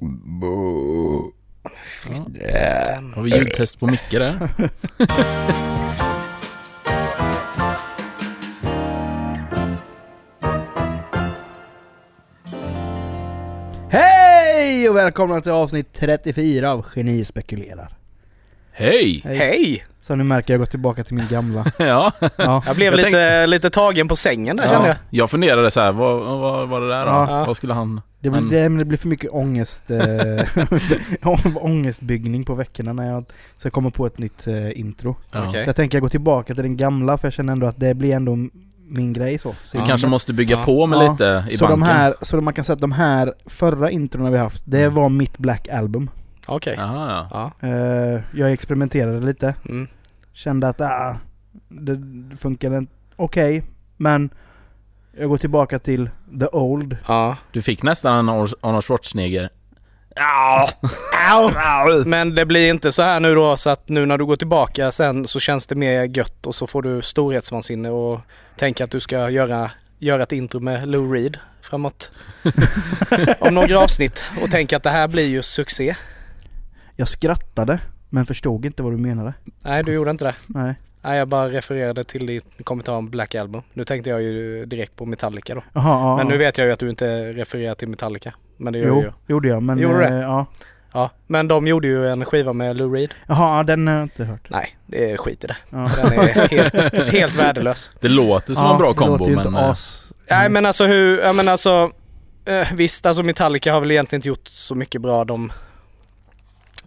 Ja. Har vi ljudtest på Micke där? Hej och välkomna till avsnitt 34 av Geni spekulerar. Hej! Hej. Hej! Som ni märker, jag går tillbaka till min gamla. Ja, Ja, Jag blev Jag lite, lite tagen på sängen där kände ja. jag. jag funderade så här, vad, vad var det där då? Ja. Vad skulle han... det, blir, Men- det, men det blir för mycket ångest, eh, ångestbyggning på veckorna när jag ska komma på ett nytt eh, intro. Ja. Okej. Så jag tänker jag går tillbaka till den gamla för jag känner ändå att det blir ändå min grej så. så Du Ja. kanske måste bygga Ja. på med Ja. lite i så banken. de här, så man kan säga att de här förra introna vi haft, det Mm. var mitt Black Album. Okej. Jaha, ja. Eh, jag experimenterade lite. Mm. Kände att ah, det funkade inte okej. men jag går tillbaka till the old. ja. Du fick nästan en Arnold Arnold Schwarzenegger. Men det blir inte så här nu då så att nu när du går tillbaka sen så känns det mer gött och så får du storhetsvansinne och tänker att du ska göra, göra ett intro med Lou Reed framåt om några avsnitt och tänker att det här blir ju succé. Jag skrattade men förstod inte vad du menade. Nej, du gjorde inte det. Nej. Nej, jag bara refererade till din kommentar om Black Album. Nu tänkte jag ju direkt på Metallica då. Jaha, ja. Men nu vet jag ju att du inte refererar till Metallica. Men det gör Jo, jag. gjorde jag men... Gjorde eh, det? ja. Ja, men de gjorde ju en skiva med Lou Reed. Jaha, ja, den har jag inte hört. Nej, det är skit i det. Ja. Den är helt, helt värdelös. Det låter som Ja, en bra det kombo låter ju men... inte eh, as... Nej men alltså hur, jag menar alltså eh, Visst alltså Metallica har väl egentligen inte gjort så mycket bra de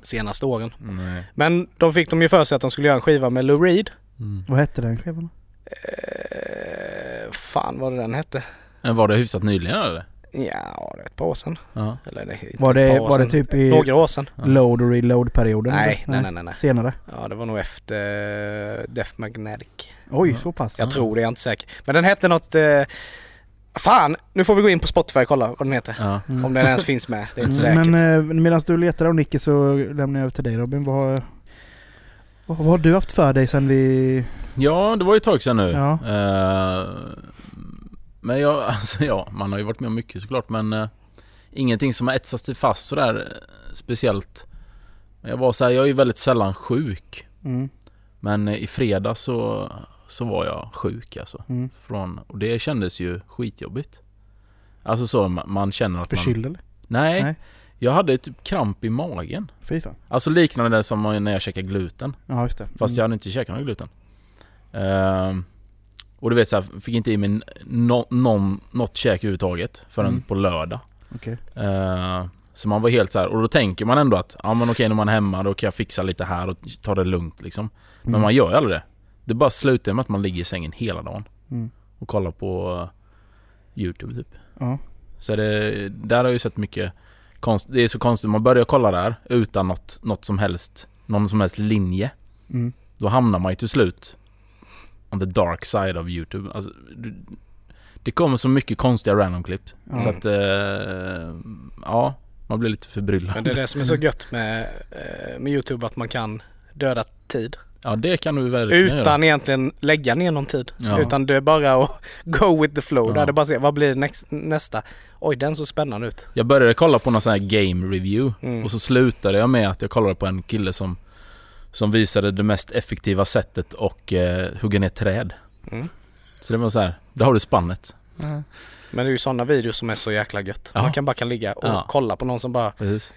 senaste åren. Nej. Men de fick de ju för sig att de skulle göra en skiva med Lou Reed. Mm. Vad hette den skivan? Eh, fan vad det den hette. Men Var det hyfsat nyligen eller? Ja, det är ett par år sedan. Ja. Eller det Var det, par år var det typ i Några år sedan. Ja. load och reload-perioden? Nej, nej, nej, nej, nej. Senare? Ja, det var nog efter eh, Death Magnetic. Oj, Ja. så pass? Jag Ah. tror det, jag är inte säker. Men den hette något... Eh, fan! Nu får vi gå in på Spotify och kolla vad den heter. Ja. Mm. Om den ens finns med. Det är inte säkert. Men eh, medan du letar av Nicky så lämnar jag över till dig Robin. Vad, vad, vad har du haft för dig sen vi... ja, det var ju ett tag sedan nu. Ja. Eh, men jag, alltså ja, man har ju varit med om mycket såklart men eh, ingenting som har etsat sig fast sådär eh, speciellt. Jag var så här, jag är ju väldigt sällan sjuk. Mm, Men i fredag så, så var jag sjuk alltså. mm. Från, och det kändes ju skitjobbigt. Alltså så man, man känner att man... Förkyld eller? Nej, Nej. Jag hade typ kramp i magen. Fy fan. Alltså liknande det som när jag käkar gluten. Ja, just det. Fast jag hade inte käkat någon gluten. Ehm, och du vet så här, fick inte i mig no, någon, något käk överhuvudtaget förrän Mm. på lördag. Okej. Ehm, så man var helt så här, och då tänker man ändå att ja men okej när man är hemma då kan jag fixa lite här och ta det lugnt liksom. Men Mm. man gör ju aldrig det. Det bara slutar med att man ligger i sängen hela dagen Mm. och kollar på eh, Youtube typ. Ja. Så det, där har jag ju sett mycket konst, Det är så konstigt, man börjar kolla där utan något, något som helst, någon som helst linje. Mm. Då hamnar man ju till slut on the dark side of Youtube. Alltså, du, det kommer så mycket konstiga random klipp. Ja. Så att, eh, ja, man blir lite förbryllad. Men det är det som är så gött med, eh, med Youtube att man kan döda tid. Ja, det kan du verkligen göra. Utan egentligen lägga ner någon tid. Ja. Utan det är bara att go with the flow. Ja. Där det bara se, vad blir näst, nästa? Oj, den såg spännande ut. Jag började kolla på någon sån här game review Mm. och så slutade jag med att jag kollade på en kille som som visade det mest effektiva sättet och eh, hugga ner träd. Mm. Så det var så här, där har du spannet. Ja. Men det är ju sådana videos som är så jäkla gött. Ja. Man kan bara kan ligga och Ja. kolla på någon som bara, Precis.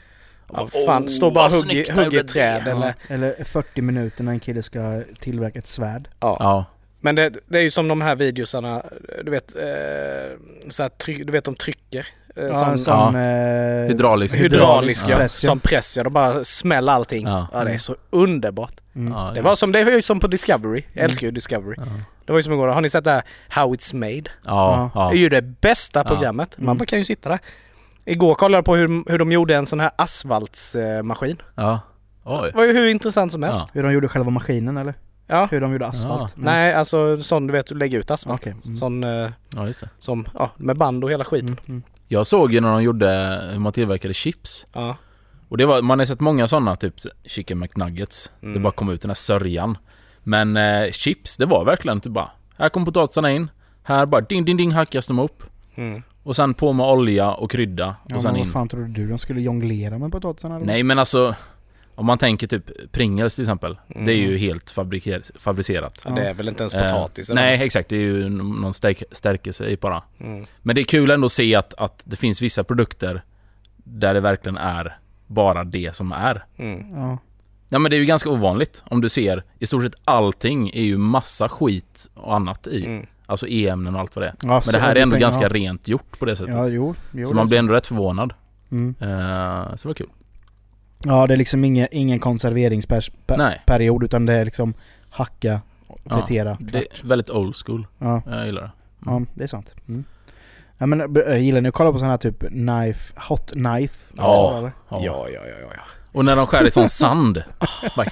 Ja, fan, står bara och han hugger gjorde träd det. eller Eller 40 minuter när en kille ska tillverka ett svärd. ja. Ja, Men det, det är ju som de här videosarna, du vet, eh, så här, try, du vet de trycker. Eh, Ja, som, som... Ja. Eh, Hydraulisk. hydraulisk ja. press, ja. Som press ja, de bara smäller allting. Ja. Ja. det är så underbart. Mm. ja, Det var som, det var ju som på Discovery. Jag älskar ju Discovery. Ja, Det var ju som igår, har ni sett det här How It's Made? ja. Det ja. är ju det bästa Ja. programmet. Man Mm. kan ju sitta där. Igår kollade jag på hur, hur de gjorde en sån här asfaltsmaskin. ja. Oj. Det var ju hur intressant som helst. Ja. Hur de gjorde själva maskinen eller? Ja. Hur de gjorde asfalt? Ja. Nej, alltså sån du vet, du lägger ut asfalt. Okej. Mm. Sån eh, Ja, just det. som, ja, med band och hela skiten. Mm. Mm. Jag såg ju när de gjorde, hur man tillverkade chips. Ja. Och det var, man har sett många sådana, typ chicken McNuggets. Det Mm. bara kom ut den här sörjan. Men eh, chips, det var verkligen typ bara, här kommer potatisarna in. Här bara ding ding ding hackas de upp. Mm. Och sen på med olja och krydda Ja, och sen men in. vad fan trodde du? De skulle jonglera med potatisen eller? Nej men alltså om man tänker typ Pringles till exempel. Det är ju Mm. helt fabricerat. Ja, det är väl inte ens Eh, potatis? eller? nej exakt, det är ju någon stärk- stärkelse i bara. Mm. Men det är kul ändå att se att, att det finns vissa produkter där det verkligen är bara det som är. Mm. Ja. Ja men det är ju ganska ovanligt. Om du ser, i stort sett allting är ju massa skit och annat i. Mm. Alltså e-ämnen och allt vad det är. Ja, Men det här är ändå ganska ja. rent gjort på det sättet. Ja, jo. jo så det man blir ändå rätt förvånad. Mm. Eh, så det var kul. Ja, det är liksom ingen, ingen konserveringsperiod utan det är liksom hacka, fritera, det klart. är väldigt old school. Ja, Jag gillar det. ja, det är sant. Mm. Ja men jag gillar ni att kolla på sån här typ knife, hot knife? Ja. Ja. Ja, ja, ja, ja. ja. Och när de skär i sån sand. Bara-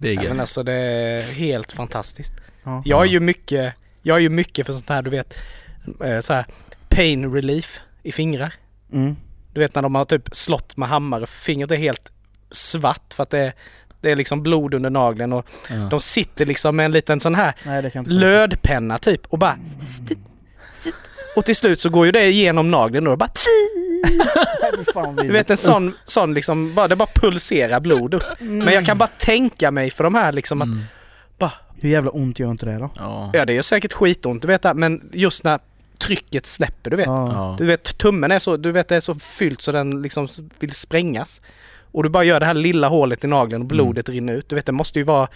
det är ja men alltså det är helt fantastiskt. Ja. Jag är ju mycket, jag är ju mycket för sånt här du vet, eh, så här pain relief i fingrar. Mm. Du vet när de har typ slått med hammare, fingret är helt svart för att det är, det är liksom blod under nageln och Ja. de sitter liksom med en liten sån här Nej lödpenna typ och bara och till slut så går ju det igenom nageln och bara Du vet en sån, sån liksom, bara, det bara pulserar blod upp. Men jag kan bara tänka mig för de här liksom att, Mm. Hur jävla ont gör inte det då? Ja. ja det gör säkert skitont du vet det, men just när trycket släpper du vet. Ja. Ja. Du vet tummen är så, du vet det är så fyllt så den liksom vill sprängas. Och du bara gör det här lilla hålet i nageln och blodet rinner ut. Du vet det måste ju vara,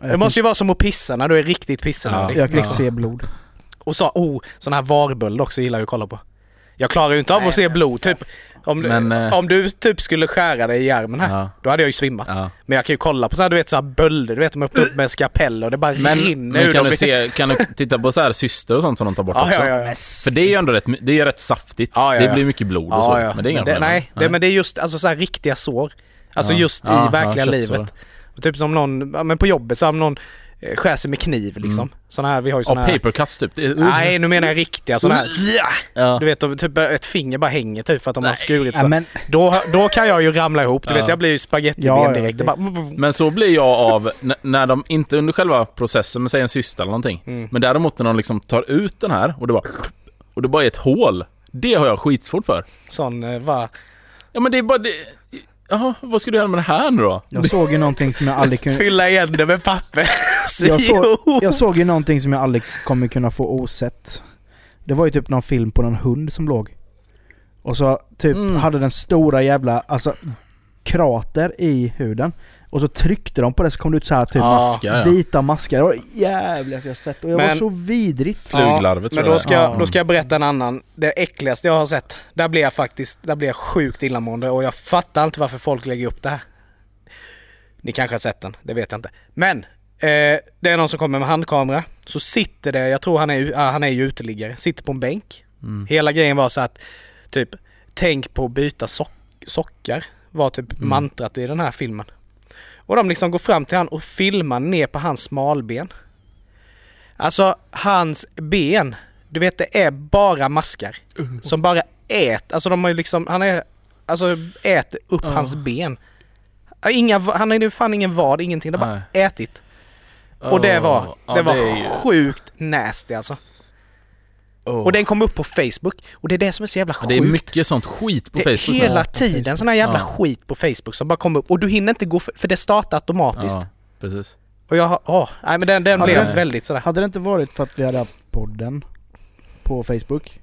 det måste ju vara som att pissa när du är riktigt pissnödig. kan, jag kan liksom. se blod. Och så, oh, sån här varböld också gillar jag att kolla på. Jag klarar ju inte av Nej, att se men blod typ. Om, Men, eh, om du typ skulle skära dig i armen här, Ja. då hade jag ju svimmat. Ja. Men jag kan ju kolla på så här, du vet så här bölder, du vet de öppnar upp med skapell och det bara Men, rinner men kan du se, kan du titta på så här syster och sånt som de tar bort Ja, också? ja, ja. För det är ju ändå rätt, det är rätt saftigt. Ja, ja, Det blir mycket blod och så. ja. Men det är inga det, problem. Nej, det, men det är just alltså, så här, riktiga sår. Alltså Ja. just Ja, i verkliga ja, livet. typ som någon, ja, men på jobbet så har någon eh, skär sig med kniv liksom. Mm. Såna här, vi har ju Ja, såna här. paper cuts typ. Nej, nu menar jag riktiga såna här. Ja. Du vet, typ ett finger bara hänger typ för att de har Nej. skurit Ja, sig. men Då, då kan jag ju ramla ihop. Du Ja. vet, jag blir ju spagettiben Ja, ja, direkt. Det bara... Men så blir jag av när de, inte under själva processen, men säg en cysta eller någonting. Mm. Men däremot när de liksom tar ut den här och det bara... Och det bara är ett hål. Det har jag skitsvårt för. Sån, eh, va? Ja men det är bara det... Jaha, vad ska du göra med det här nu då? jag såg ju någonting som jag aldrig kunde... Fylla igen det med papper. Jag såg, jag såg ju någonting som jag aldrig kommer kunna få osett. Det var ju typ någon film på någon hund som låg. Och så typ Mm. hade den stora jävla, alltså krater i huden. Och så tryckte de på det så kom det ut så här typ Ja. Maskar ja. vita maskar. Det var det jävligaste jag sett och jag var Men- så vidrigt. Fluglarvet Men tror då ska, jag, då ska jag berätta en annan. Det äckligaste jag har sett. Där blir jag faktiskt där blir jag sjukt illamående och jag fattar inte varför folk lägger upp det här. Ni kanske har sett den, det vet jag inte. Men eh, det är någon som kommer med handkamera. Så sitter det, jag tror han är, ja, han är ju uteliggare, sitter på en bänk. Mm. Hela grejen var så att typ tänk på att byta sock, sockar. Var typ Mm. mantrat i den här filmen. Och de liksom går fram till han och filmar ner på hans smalben. Alltså hans ben, du vet det är bara maskar. Som bara äter, alltså de har ju liksom, han är, alltså äter upp Ja. hans ben. Inga, han har ju fan ingen vad, ingenting. Det har bara ätit. Och det var, det var sjukt nasty alltså. Åh. Och den kom upp på Facebook. Och det är det som är så jävla Ja, sjukt. Det är mycket sånt skit på Det Facebook. hela på tiden Facebook. sån här jävla Ja. skit på Facebook som bara kommer upp. Och du hinner inte gå för, för det startar automatiskt. Ja, precis. Och jag har, åh, nej men den, den Hade blev det- väldigt sådär. Hade det inte varit för att vi hade haft podden på Facebook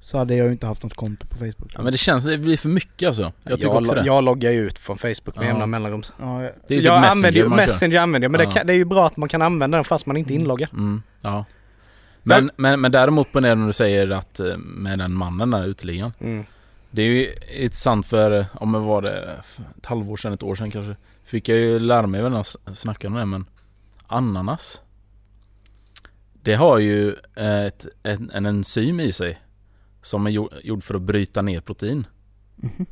så hade jag ju inte haft något konto på Facebook. Ja, men det känns, det blir för mycket alltså. Jag tycker jag, också det. jag loggar ju ut från Facebook med Ja. jämna mellanrum. Ja, jag- Det är ju typ jag Messenger använder ju. Messenger, använder jag, men Ja. det, kan, det är ju bra att man kan använda den fast man inte är inloggad. Mm, ja. Men, men, men däremot på när du säger att eh, med den mannen där uteliggaren. Mm. Det är ju intressant för, om det var det, ett halvår sedan, ett år sedan kanske. Fick jag ju lära mig, s- snacka om det men ananas. Det har ju eh, ett, en, en enzym i sig. Som är jo- gjord för att bryta ner protein. Mhm.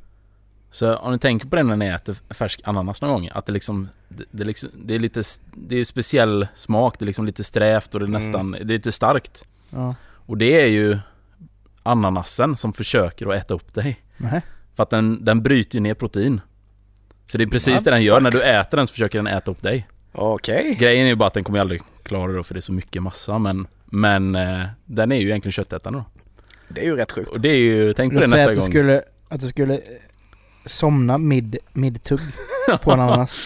Så om ni tänker på det när ni äter färsk ananas någon gång, att det liksom Det, det, är liksom, det är lite Det är speciell smak, det är liksom lite strävt och det är Mm. nästan Det är lite starkt Ja. Och det är ju Ananasen som försöker att äta upp dig Nej. För att den, den bryter ju ner protein Så det är precis det den gör, när du äter den så försöker den äta upp dig Okej. Grejen är ju bara att den kommer ju aldrig klara det då för det är så mycket massa men Men eh, den är ju egentligen köttätande då Det är ju rätt sjukt. Och det är ju, tänk på det nästa att gång. skulle, att du skulle somna mid, mid-tugg på en ananas.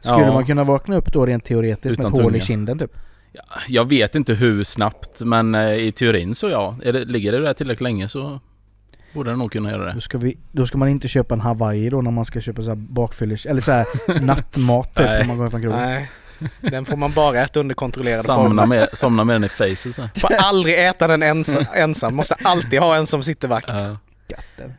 Skulle Ja. man kunna vakna upp då rent teoretiskt Utan med ett hål i kinden typ? Jag vet inte hur snabbt men eh, i teorin så ja. Är det, ligger det där tillräckligt länge så borde det nog kunna göra det. Då ska, vi, då ska man inte köpa en Hawaii då när man ska köpa så här bakfyllish, eller så här nattmat typ när man går från krogen. Nej, den får man bara äta under kontrollerade Somna former. med, somna med den i facet sen. Får aldrig äta den ensam, ensam. Måste alltid ha en som sitter vakt.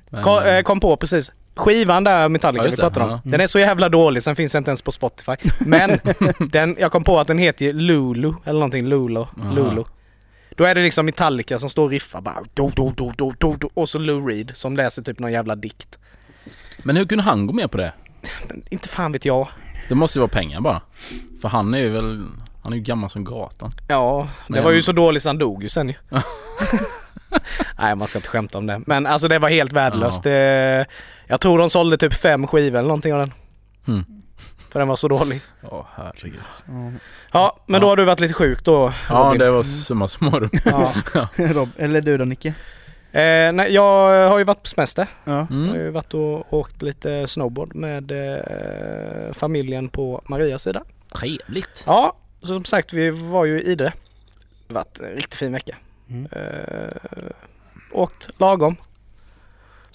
Men, Kom, eh, kom på precis. Skivan där, Metallica Ja, vi pratade om. Ja. Den är så jävla dålig, sen finns den inte ens på Spotify. Men den, jag kom på att den heter Lulu, eller någonting, Lulo. Lulu. Då är det liksom Metallica som står och riffar bara do, do, do, do, do, do, och så Lou Reed som läser typ någon jävla dikt. men hur kunde han gå med på det? Men inte fan vet jag. Det måste ju vara pengar bara. För han är ju väl, han är ju gammal som gatan. Ja, det Men- var ju så dåligt så han dog ju sen ju. Nej, man ska inte skämta om det. Men alltså det var helt värdelöst. Det, jag tror de sålde typ fem skivor eller någonting av den. Mm. För den var så dålig. Ja herregud. Ja. Ja, men då Ja. har du varit lite sjuk då Ja Robin. det var summa summarum. Ja. Rob, eller du då Nicke? Eh, nej, jag har ju varit på semester. Ja. Jag har Mm. ju varit och åkt lite snowboard med eh, familjen på Marias sida. Trevligt. Ja, så som sagt vi var ju i Idre. Det har varit en riktigt fin vecka. Mm. Eh, åkt lagom.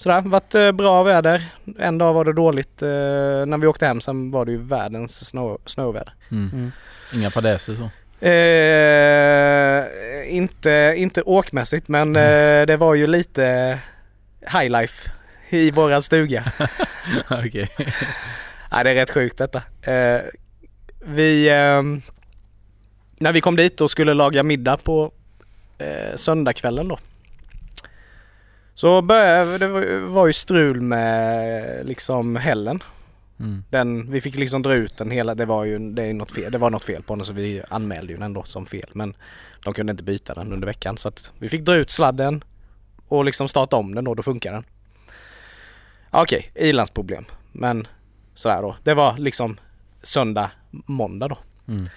Sådär, varit eh, bra väder. En dag var det dåligt. Eh, när vi åkte hem sen var det ju världens snow, snöväder. Mm. Mm. Inga fadäser så. Eh, inte, inte åkmässigt men eh, det var ju lite highlife i våran stuga. Okej. Nej, det är rätt sjukt detta. Eh, vi, ehm, när vi kom dit och skulle laga middag på eh, söndagskvällen då. Så började, det var, ju strul med liksom hällen. Mm. Den, vi fick liksom dra ut den hela, det var ju det är något fel, det var något fel på den så vi anmälde ju den då som fel. Men de kunde inte byta den under veckan så att vi fick dra ut sladden och liksom starta om den då, då funkar den. Okej, ilandsproblem. Men sådär då. Det var liksom söndag, måndag då. Mm.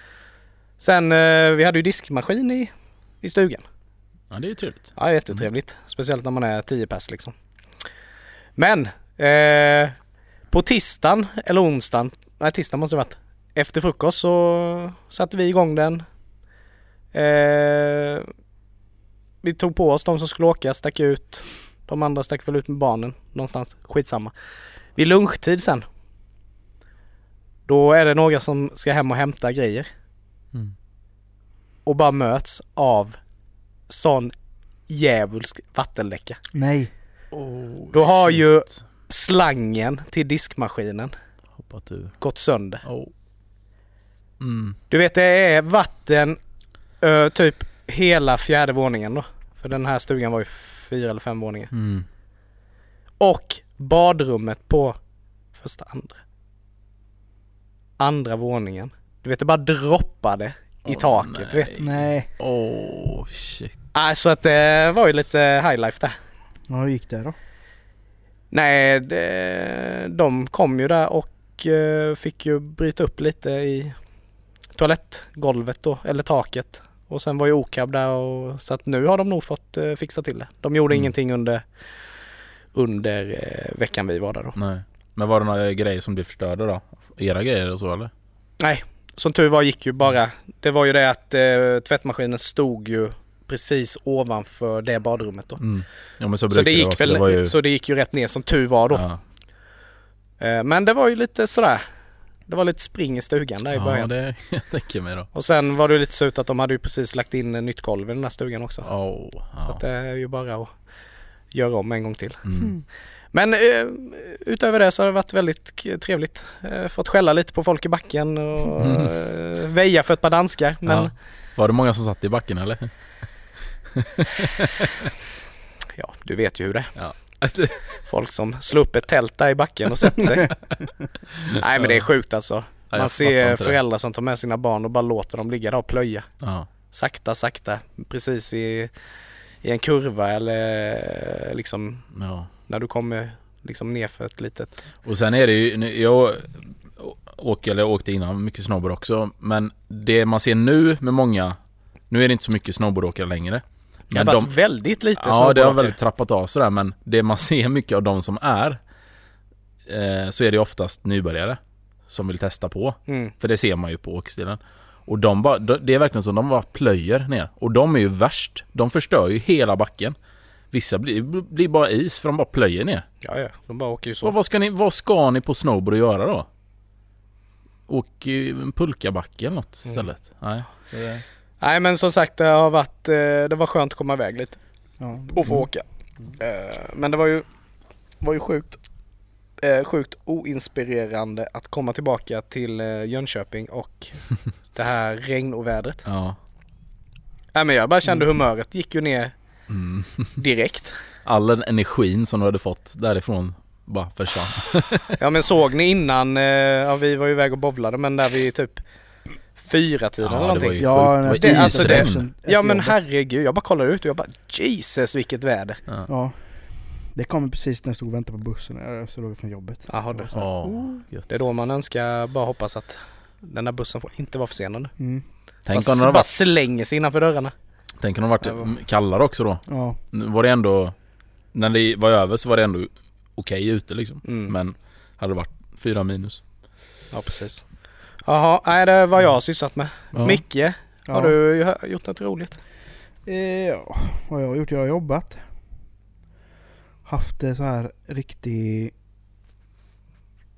Sen, eh, vi hade ju diskmaskin i, i stugan. Ja det är ju trevligt. Ja, jättetrevligt. Speciellt när man är 10 pers liksom. Men, eh, på tisdagen eller onsdagen, nej tisdagen måste det varit. Efter frukost så satte vi igång den. Eh, vi tog på oss de som skulle åka, stack ut. De andra stack väl ut med barnen någonstans. Skitsamma. Vid lunchtid sen. Då är det några som ska hem och hämta grejer. Mm. Och bara möts av sån djävulsk vattenläcka. Nej. Oh, Då har shit. ju- Slangen till diskmaskinen gått sönder. Oh. Mm. Du vet det är vatten ö, typ hela fjärde våningen då. För den här stugan var ju fyra eller fem våningar. Mm. Och badrummet på första, andra. Andra våningen. Du vet det bara droppade i Åh, taket. Du vet. nej. Nej. Åh shit. Alltså att det var ju lite highlife där. Ja, hur gick det då? Nej, det, de kom ju där och eh, fick ju bryta upp lite i toalettgolvet då, eller taket. Och sen var ju Okab där och så att nu har de nog fått eh, fixa till det. De gjorde Mm. ingenting under, under eh, veckan vi var där då. Nej. Men var det några grejer som blev förstörda då? Era grejer och så eller? Som tur var gick ju bara, det var ju det att eh, tvättmaskinen stod ju precis ovanför det badrummet då. Mm. Ja men så Så det, det, gick vara. Så väl, det var ju... så det gick ju rätt ner som tur var då. Ja, Eh, men det var ju lite sådär, det var lite spring i stugan där i ja början. det jag tänker mig då. Och sen var det ju lite så ut att de hade ju precis lagt in en nytt golv i den här stugan också. Åh. Så ja. att det är ju bara att göra om en gång till. Mm. Men eh, utöver det så har det varit väldigt trevligt. Eh, fått skälla lite på folk i backen och Mm. eh, väja för ett par danskar. Men Ja. Var det många som satt i backen eller? ja, du vet ju hur det är. Ja. Folk som slår upp ett tält där i backen och sätter sig. Nej men det är sjukt alltså. Ja, Man jag ser inte det. föräldrar som tar med sina barn och bara låter dem ligga där och plöja. Ja. Sakta, sakta. Precis i, i en kurva eller liksom ja. När du kommer liksom ner för ett litet... Och sen är det ju, jag åker, eller åkte innan mycket snowboard också, men det man ser nu med många, nu är det inte så mycket snowboardåkare längre. Det har Men varit de- väldigt lite Ja, det har väldigt trappat av sådär men det man ser mycket av de som är eh, så är det oftast nybörjare som vill testa på. Mm. För det ser man ju på åkstilen. Och de bara, de- det är verkligen som de bara plöjer ner. Och de är ju värst. De förstör ju hela backen. Vissa blir, blir bara is för de bara plöjer ner. Ja, ja. De bara åker ju så. Vad, vad, ska ni, vad ska ni på snowboard göra då? Åk en pulkabacke eller något Mm. istället? Nej. det är- Nej, men som sagt, det har varit... eh, Det var skönt att komma iväg lite Ja. och få åka. Eh, Men det var ju, var ju sjukt, eh, sjukt oinspirerande att komma tillbaka till Jönköping och det här regnovädret. Ja. Nej, men jag bara kände humöret gick ju ner Mm. direkt. All den energin som du hade fått därifrån bara försvann. Ja men såg ni innan, eh, ja vi var ju iväg och bowlade men där vi typ fyra tiden Ja, eller det någonting. var ju Ja, sjukt. det- Det alltså det-. Ja men herregud, jag bara kollade ut och jag bara Jesus vilket väder. Ja. Ja. Det kom precis när jag stod och väntade på bussen jag såg från jobbet. Jaha, det- Så här, Ja, oh. Det är då man önskar, bara hoppas att den där bussen får inte vara försenad. Mm. Tänk bara, om det bara varit, slänger sig innanför dörrarna. Tänk om det har varit Ja, kallare också då. Ja. Nu var det ändå, när det var över så var det ändå okej ute liksom. Mm. Men hade det varit fyra minus. Ja precis. Jaha, nej det är vad jag har sysslat med. Ja. Micke, har Ja. du gjort något roligt? Eh, ja, vad jag har gjort? Jag har jobbat. Haft det så här riktig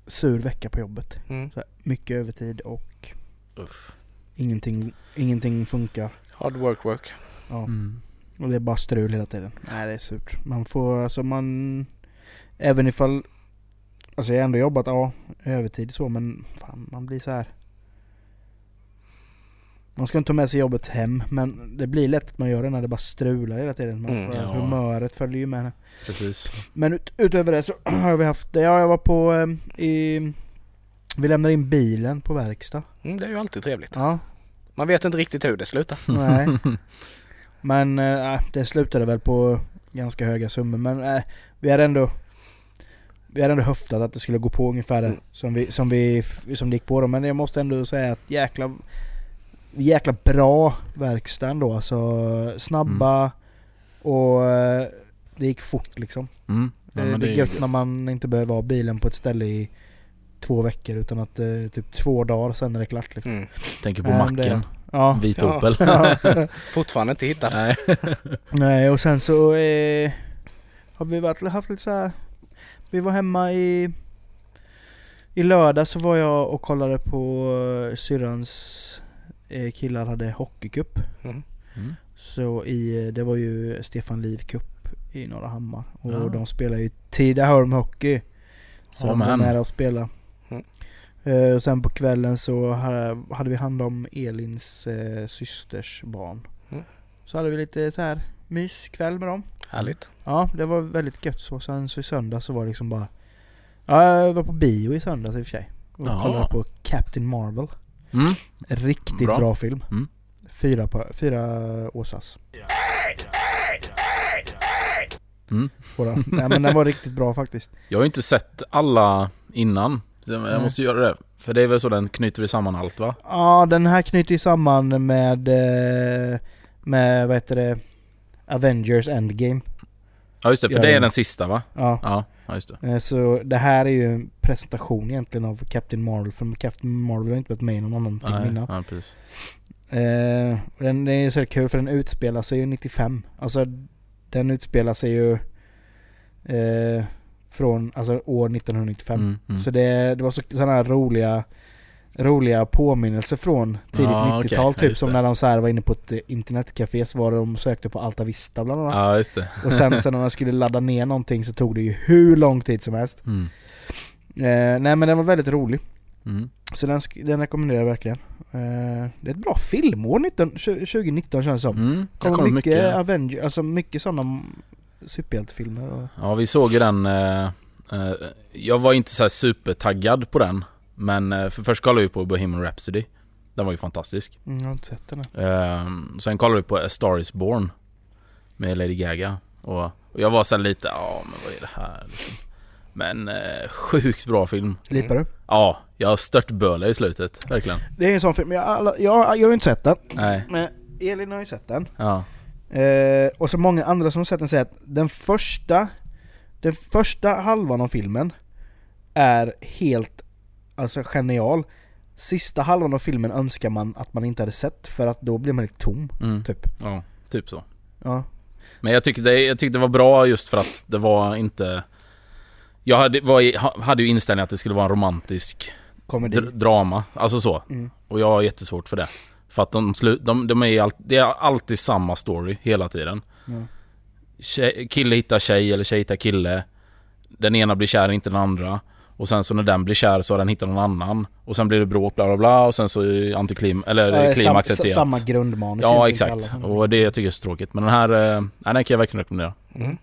sur vecka på jobbet. Mm. Så här, mycket övertid och Uff. ingenting, ingenting funkar. Hard work work. Ja. Mm. Och det är bara strul hela tiden. Nej det är surt. Man får alltså man... Även ifall... Alltså jag har ändå jobbat, ja, övertid så men fan man blir så här. Man ska inte ta med sig jobbet hem men det blir lätt att man gör det när det bara strular hela tiden. Man Mm, får, ja. Humöret följer ju med. Precis. Men ut, utöver det så har vi haft, ja jag var på eh, i... Vi lämnade in bilen på verkstad. Mm, det är ju alltid trevligt. Ja, Man vet inte riktigt hur det slutar. nej. Men äh, det slutade väl på ganska höga summor. Men äh, vi hade ändå vi hade ändå höftat att det skulle gå på ungefär det Mm. som, vi, som, vi, som det gick på då. Men jag måste ändå säga att jäkla, jäkla bra verkstad ändå. Alltså snabba och äh, det gick fort liksom. Mm. Ja, det, men det är gött när man inte behöver ha bilen på ett ställe i två veckor utan att det typ två dagar sen är det klart liksom. Mm. Tänker på men macken. Ja. Vit Ja. Opel. ja. Fortfarande inte hittat. Nej. Nej och sen så eh, har vi varit, haft lite så här. Vi var hemma i I lördag så var jag och kollade på eh, syrrans eh, killar hade hockeycup. Mm. Mm. Så i, eh, det var ju Stefan Liv Cup i Norra Hammar. Och Ja. de spelar ju Tidaholm Hockey. Så Ja, de var med och spela. Eh, och sen på kvällen så hade, vi hand om Elins eh, systers barn. Mm. Så hade vi lite så här myskväll med dem. Härligt. Ja, det var väldigt gött så. Sen så i söndag så var det liksom bara... Ja, jag var på bio i söndags i och för sig. Och Jaha. kollade på Captain Marvel. Mm. Riktigt Bra. bra, film. Mm. Fyra, på, fyra åsas. Mm. Nej men den var riktigt bra faktiskt. Jag har ju inte sett alla innan. Jag Nej. måste göra det. För det är väl så den knyter samman allt va? Ja, den här knyter ju samman med... eh, Med vad heter det? Avengers Endgame. Ja just det, för Ja, det är den sista va? Ja. Ja, just det. Eh, Så det här är ju en presentation egentligen av Captain Marvel. För Captain Marvel har inte varit med i någon annan film Nej, innan. ja, precis. Eh, den, den är så kul för den utspelar sig ju 95. Alltså den utspelar sig ju eh, från alltså, år 1995. Mm, mm. Så det, det var så, sådana här roliga roliga påminnelser från tidigt Ja, 90-tal okej. Ja, typ just som när de så här var inne på ett internetcafé så var de sökte på Alta Vista bland annat. Ja just det. Och sen så när man skulle ladda ner någonting så tog det ju hur lång tid som helst. Mm. Eh, nej men den var väldigt rolig. Mm. Så den, den rekommenderar jag verkligen. Eh, det är ett bra filmår 19, 2019 känns det som. Mm. Det kommer mycket, mycket. Avengers, alltså mycket sådana superhjältefilmer. Och, Ja vi såg ju den. Eh, eh, jag var inte så supertaggad på den. Men eh, för först kollade vi på Bohemian Rhapsody. Den var ju fantastisk. mm, jag har inte sett den. Eh, sen kollade vi på A Star Is Born. Med Lady Gaga. Och, och jag var så här lite, ja men vad är det här liksom. Men eh, sjukt bra film. Lipar du? Ja, jag störtbölade i slutet. Verkligen. Det är en sån film, jag, alla- jag, jag har ju inte sett den. Nej. Men Elin har ju sett den. Ja. Eh, och så många andra som sett den säger att den första, den första halvan av filmen är helt alltså genial. Sista halvan av filmen önskar man att man inte hade sett för att då blir man lite tom. Mm. Typ. Ja, typ så. Ja. Men jag tyckte, det, jag tyckte det var bra just för att det var inte... Jag hade, var, i- hade ju inställningen att det skulle vara en romantisk Komedi. dr- drama, alltså så. Mm. Och jag har jättesvårt för det. För att de, slu, de, de är all, det är alltid samma story hela tiden. Ja. Tjej, kille hittar tjej eller tjej hittar kille. Den ena blir kär, inte den andra. Och sen så när den blir kär så har den hittat någon annan. Och sen blir det bråk, bla bla bla. Och sen så är antiklim, eller Ja, klimaxet sam, samma grundmanus Ja exakt. Och det jag tycker jag är så tråkigt. Men den här, eh, nej, den kan jag verkligen rekommendera. Mm.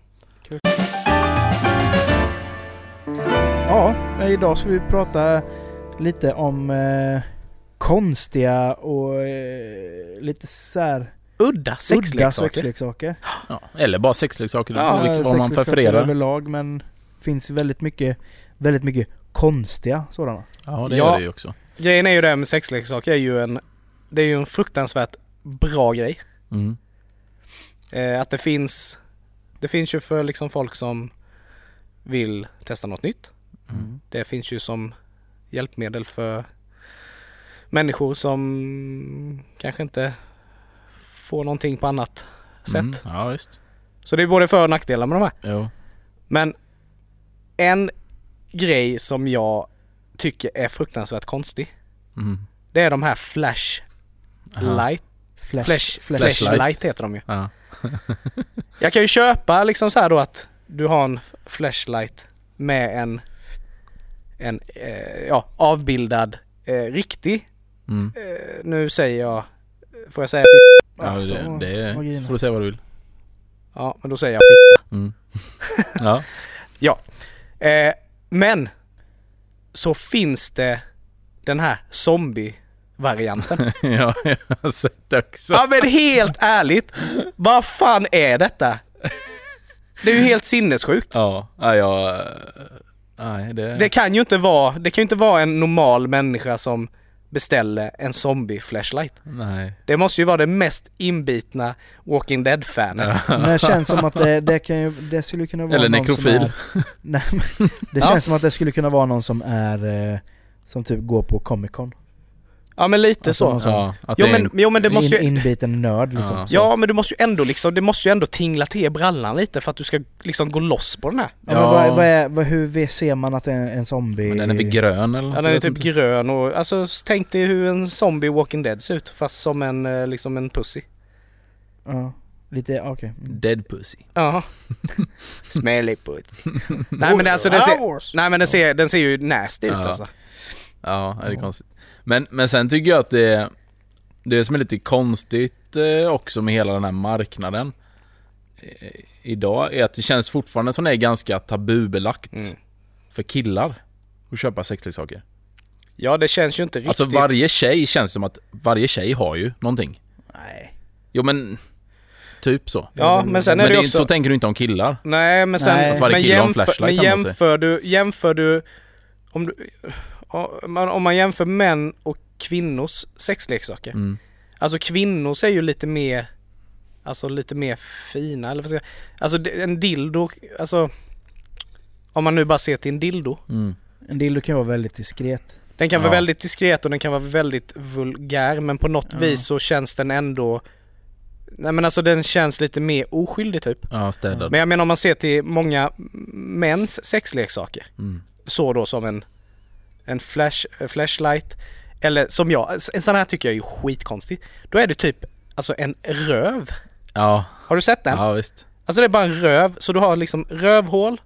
Ja, men idag ska vi prata lite om eh, konstiga och eh, lite såhär Udda udda sexleksaker. sexleksaker. Ja, eller bara sexleksaker, det Ja, vilket- vad man sexleksaker prefererar. överlag men finns väldigt mycket, väldigt mycket konstiga sådana. Ja det Ja. gör det ju också. Grejen är ju det med sexleksaker är ju en, det är ju en fruktansvärt bra grej. Mm. Eh, att det finns, det finns ju för liksom folk som vill testa något nytt. Mm. Det finns ju som hjälpmedel för människor som kanske inte får någonting på annat sätt. Mm. Ja visst. Så det är både för och nackdelar med de här. Jo. Men en grej som jag tycker är fruktansvärt konstig. Mm. Det är de här flash Aha. light. Flash, Flash, flash, Flashlight. flashlight heter de ju. Ja. Jag kan ju köpa liksom så här då att du har en flashlight med en, en eh, ja, avbildad eh, riktig, Mm. eh, nu säger jag, får jag säga fitta? Ja, det, så- det får du säga vad du vill. Ja, men då säger jag fitta. Mm. ja. Eh, men så finns det den här zombie-varianten. ja, jag har sett det också. ja men helt ärligt, vad fan är detta? Det är ju helt sinnessjukt. Ja, ja jag... Nej, det... Det kan ju inte vara, det kan ju inte vara en normal människa som beställer en zombie-flashlight. Nej. Det måste ju vara det mest inbitna Walking Dead-fanet. Men det känns som att det, det kan ju, det skulle kunna vara Eller någon nekrofil. Som är, nej, men det Ja. känns som att det skulle kunna vara någon som är, eh, som typ går på Comic Con. Ja men lite Alltså, så. Ja, att Jo det är men, en... jo men det måste In, ju... inbiten nörd liksom. Ja. Ja men du måste ju ändå liksom, det måste ju ändå tingla till brallan lite för att du ska liksom gå loss på den här. Ja, men Ja. vad, vad är, vad, hur ser man att det är en zombie? Men den är väl grön eller Ja den är typ inte. grön och alltså tänk dig hur en zombie Walking Dead ser ut fast som en eh, liksom en pussy. Ja, lite, okej. Mm. Dead pussy. Ja. Smelly pussy. Nej men det, alltså den ser, nej men den ser, den ser ju nasty ut Ja. alltså. Ja, det är Ja. konstigt. Men, men sen tycker jag att det, det som är lite konstigt eh, också med hela den här marknaden eh, idag är att det känns fortfarande som det är ganska tabubelagt Mm. för killar att köpa sexleksaker. Ja det känns ju inte riktigt. Alltså varje tjej känns som att varje tjej har ju någonting. Nej. Jo men, typ så. Ja men sen är men det det också... så tänker du inte om killar. Nej men sen... Nej. Att varje men kille har en jämför, flashlight men jämför du, jämför du... Om du... Om man jämför män och kvinnors sexleksaker. Mm. Alltså kvinnors är ju lite mer... Alltså lite mer fina eller vad ska jag Alltså en dildo, alltså... Om man nu bara ser till en dildo. Mm. En dildo kan vara väldigt diskret. Den kan vara Ja. väldigt diskret och den kan vara väldigt vulgär men på något Ja. vis så känns den ändå... Nej men alltså den känns lite mer oskyldig typ. Ja, städad. Men jag menar om man ser till många mäns sexleksaker. Mm. Så då som en, en flash, eh, flashlight. Eller som jag, en sån här tycker jag är skitkonstig. Då är det typ alltså en röv. Ja, Har du sett den? ja visst. Alltså det är bara en röv, så du har liksom rövhål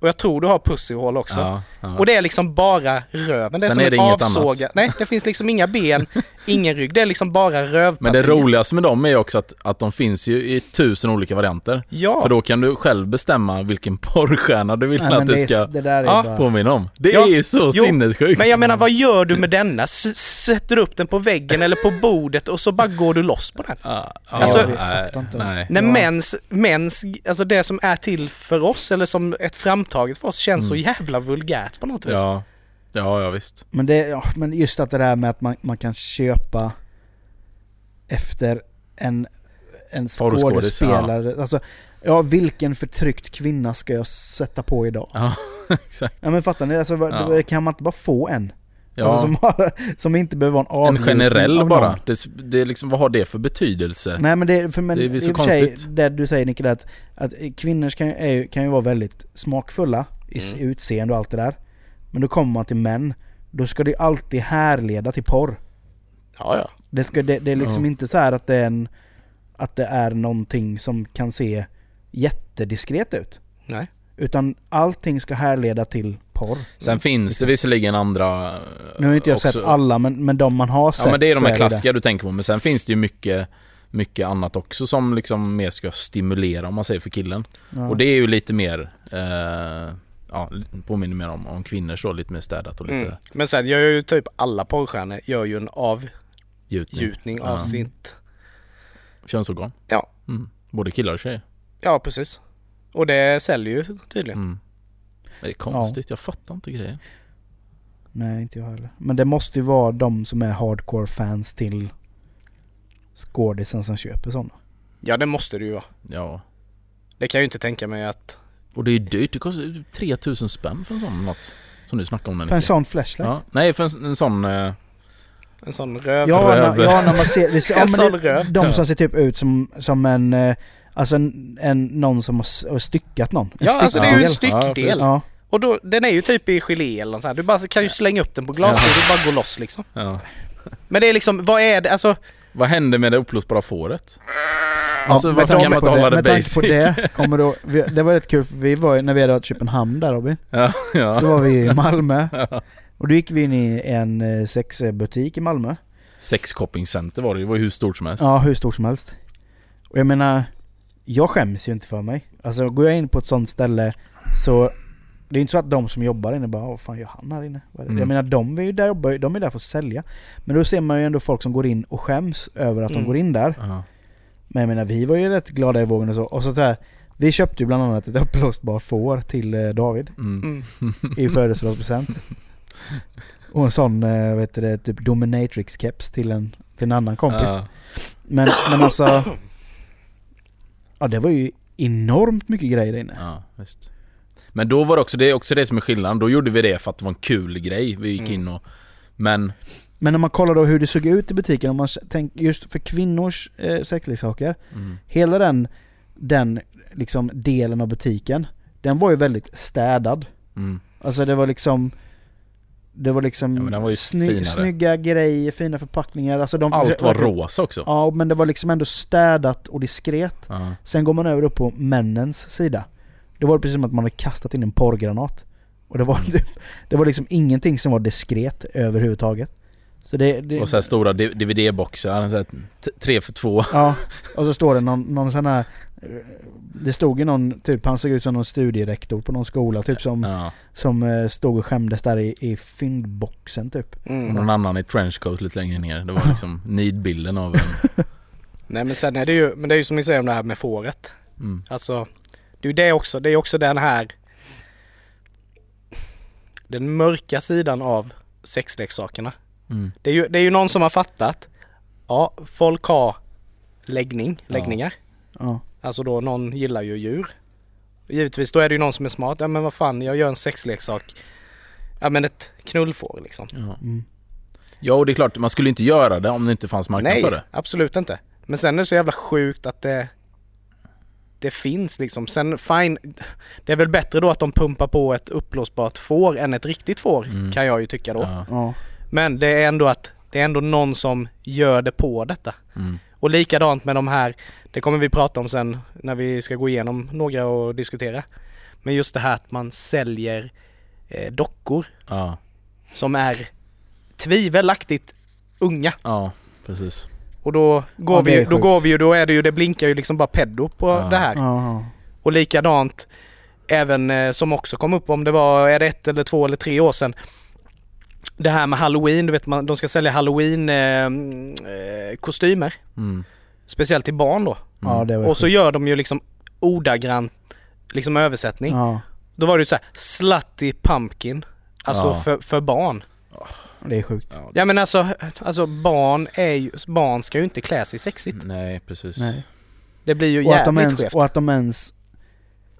och jag tror du har pussyhål också. Ja, ja. Och det är liksom bara röven. Det är Sen som är en det inget avsågad. Nej, det finns liksom inga ben, ingen rygg. Det är liksom bara rövparti. Men det roligaste med dem är också att, att de finns ju i tusen olika varianter. Ja. För då kan du själv bestämma vilken porrstjärna du vill Nej, att det det, ska det där Ja, bara... påminna om. Det Ja, är så jo, sinnessjukt. Men jag menar vad gör du med denna? S- sätter du upp den på väggen eller på bordet och så bara går du loss på den? Ja, ja, Alltså- Jag fattar inte. nej. När Ja. mäns, mäns, alltså det som är till för oss eller som ett framtaget för oss känns så Mm. jävla vulgärt på något vis. Ja, ja, ja visst. Men, det, ja, men just att det där med att man, man kan köpa efter en, en skådespelare. Alltså, ja vilken förtryckt kvinna ska jag sätta på idag? Ja, exakt. Ja men fattar ni? Alltså, Ja. kan man inte bara få en? Ja, Alltså, som, har, som inte behöver vara en en avgjutning generell av bara. Det, det är liksom, vad har det för betydelse? Nej men det, för, men Det är så för sig, konstigt. det du säger Nicke, att, att kvinnor kan, ju- är, kan ju vara väldigt smakfulla i mm. utseende och allt det där. Men då kommer man till män, då ska det alltid härleda till porr. Ja, ja. Det, ska, det, det är liksom Ja. inte så här att det är en, att det är någonting som kan se jättediskret ut. Nej. Utan allting ska härleda till porr. Sen finns det visserligen andra... Nu har inte jag också- sett alla men, men de man har sett Ja men det är de här klassiska du tänker på. Men sen finns det ju mycket, mycket annat också som liksom mer ska stimulera om man säger för killen. Ja. Och det är ju lite mer, eh, ja påminner mer om, om kvinnors då, lite mer städat och lite Mm. Men sen gör ju typ alla porrstjärnor gör ju en avgjutning gjutning. av Ja. sitt... Könsorgan. Ja. Mm. Både killar och tjejer. Ja, precis. Och det säljer ju tydligen. Mm. Det är konstigt, jag fattar inte grejer. Nej, inte jag heller. Men det måste ju vara de som är hardcore fans till skådisen som köper sådana. Ja, det måste det ju vara. Ja. Det kan jag ju inte tänka mig att... Och det är ju dyrt, det kostar ju 3000 spänn för en sån något. Som du snackade om För en sån flashlight? Ja, nej för en, en sån... Eh, En sån röv... Ja, Röv. när, ja, när man ser... Det, ser- ja, En men det, röv. de som ser typ ut som, som en... eh, Alltså en, en, någon som har styckat någon. En Ja, alltså det är ju en styckdel. Ja, Och då, den är ju typ i gelé eller sånt här. Du bara kan ju slänga upp den på glas och det bara går loss liksom. ja. Men det är liksom, vad är det? Alltså, Vad hände med det uppblåsbara fåret? Ja, Alltså, med varför kan man inte hålla det Med tanke på basic? det, kommer då, vi, det var rätt kul för vi var när vi hade varit i Köpenhamn där Robin. Ja, ja. Så var vi i Malmö. Ja. Och då gick vi in i en eh, sexbutik i Malmö. Sexshoppingcenter var det, det var ju hur stort som helst. Ja, hur stort som helst. Och jag menar, jag skäms ju inte för mig. Alltså går jag in på ett sånt ställe så det är inte så att de som jobbar inne bara vad fan gör han här inne? Vad är det?" Mm. Jag menar de är ju där, jobbar- de är där för att sälja. Men då ser man ju ändå folk som går in och skäms över att Mm. de går in där. Ja. Men jag menar vi var ju rätt glada i vågen och så. Och så, så här, vi köpte ju bland annat ett uppblåsbart får till eh, David Mm. mm. i födelsedagspresent. Och en sån, eh, vet du det, typ dominatrix-keps till en, till en annan kompis. Ja. Men, men alltså... Ja det var ju enormt mycket grejer där inne. Ja, visst. Men då var det också det, är också det som är skillnaden. Då gjorde vi det för att det var en kul grej. Vi gick Mm. in och... Men... Men när man kollar då hur det såg ut i butiken, om man tänker just för kvinnors eh, sexleksaker. Mm. Hela den, den liksom delen av butiken, den var ju väldigt städad. Mm. Alltså det var liksom... Det var liksom Ja, var finare. snygga grejer, fina förpackningar. Alltså de, Allt var rosa också. Ja, men det var liksom ändå städat och diskret. Ja. Sen går man över då på männens sida. Då var det precis som att man hade kastat in en porrgranat. Och det var, det var liksom ingenting som var diskret överhuvudtaget. Så det... det Och så här stora DVD-boxar, tre för två. Ja, och så står det någon, någon sån här... Det stod ju någon, typ han såg ut som någon studierektor på någon skola typ som, Ja. som eh, stod och skämdes där i, i fyndboxen typ. Och Mm. någon annan i trenchcoat lite längre ner. Det var liksom nidbilden av en... Nej men sen är det ju, men det är ju som ni säger om det här med fåret. Mm. Alltså, det är ju det också. Det är också den här den mörka sidan av sexleksakerna. Mm. Det är ju, det är ju någon som har fattat. Ja, folk har läggning, Ja. läggningar. Ja. Alltså då någon gillar ju djur. Givetvis, då är det ju någon som är smart. Ja men vad fan, jag gör en sexleksak. Ja men ett knullfår liksom. Ja. Mm. ja, och det är klart, man skulle inte göra det om det inte fanns marknad Nej, för det. absolut inte. Men sen är det så jävla sjukt att det det finns liksom. Sen fine, det är väl bättre då att de pumpar på ett uppblåsbart får än ett riktigt får Mm. kan jag ju tycka då. Ja. Ja. Men det är ändå att det är ändå någon som gör det på detta. Mm. Och likadant med de här, det kommer vi prata om sen när vi ska gå igenom några och diskutera. Men just det här att man säljer eh, dockor Ja. som är tvivelaktigt unga. ja, precis. Och då går Ja, vi ju, då går vi ju, då är det ju, det blinkar ju liksom bara peddo på Ja. det här. Ja. Och likadant även eh, som också kom upp om det var, är det ett eller två eller tre år sedan. Det här med halloween, du vet man, de ska sälja halloween eh, eh, kostymer. Mm. Speciellt till barn då. Mm. ja, det var Och så gör de ju liksom ordagrant liksom översättning. Ja, Då var det ju så här, slutty pumpkin. Alltså Ja. för, för barn. Det är sjukt. Ja, Ja men alltså, alltså barn är ju, barn ska ju inte klä sig sexigt. Nej, precis. Nej. Det blir ju Och jävligt ens, skevt. och att de ens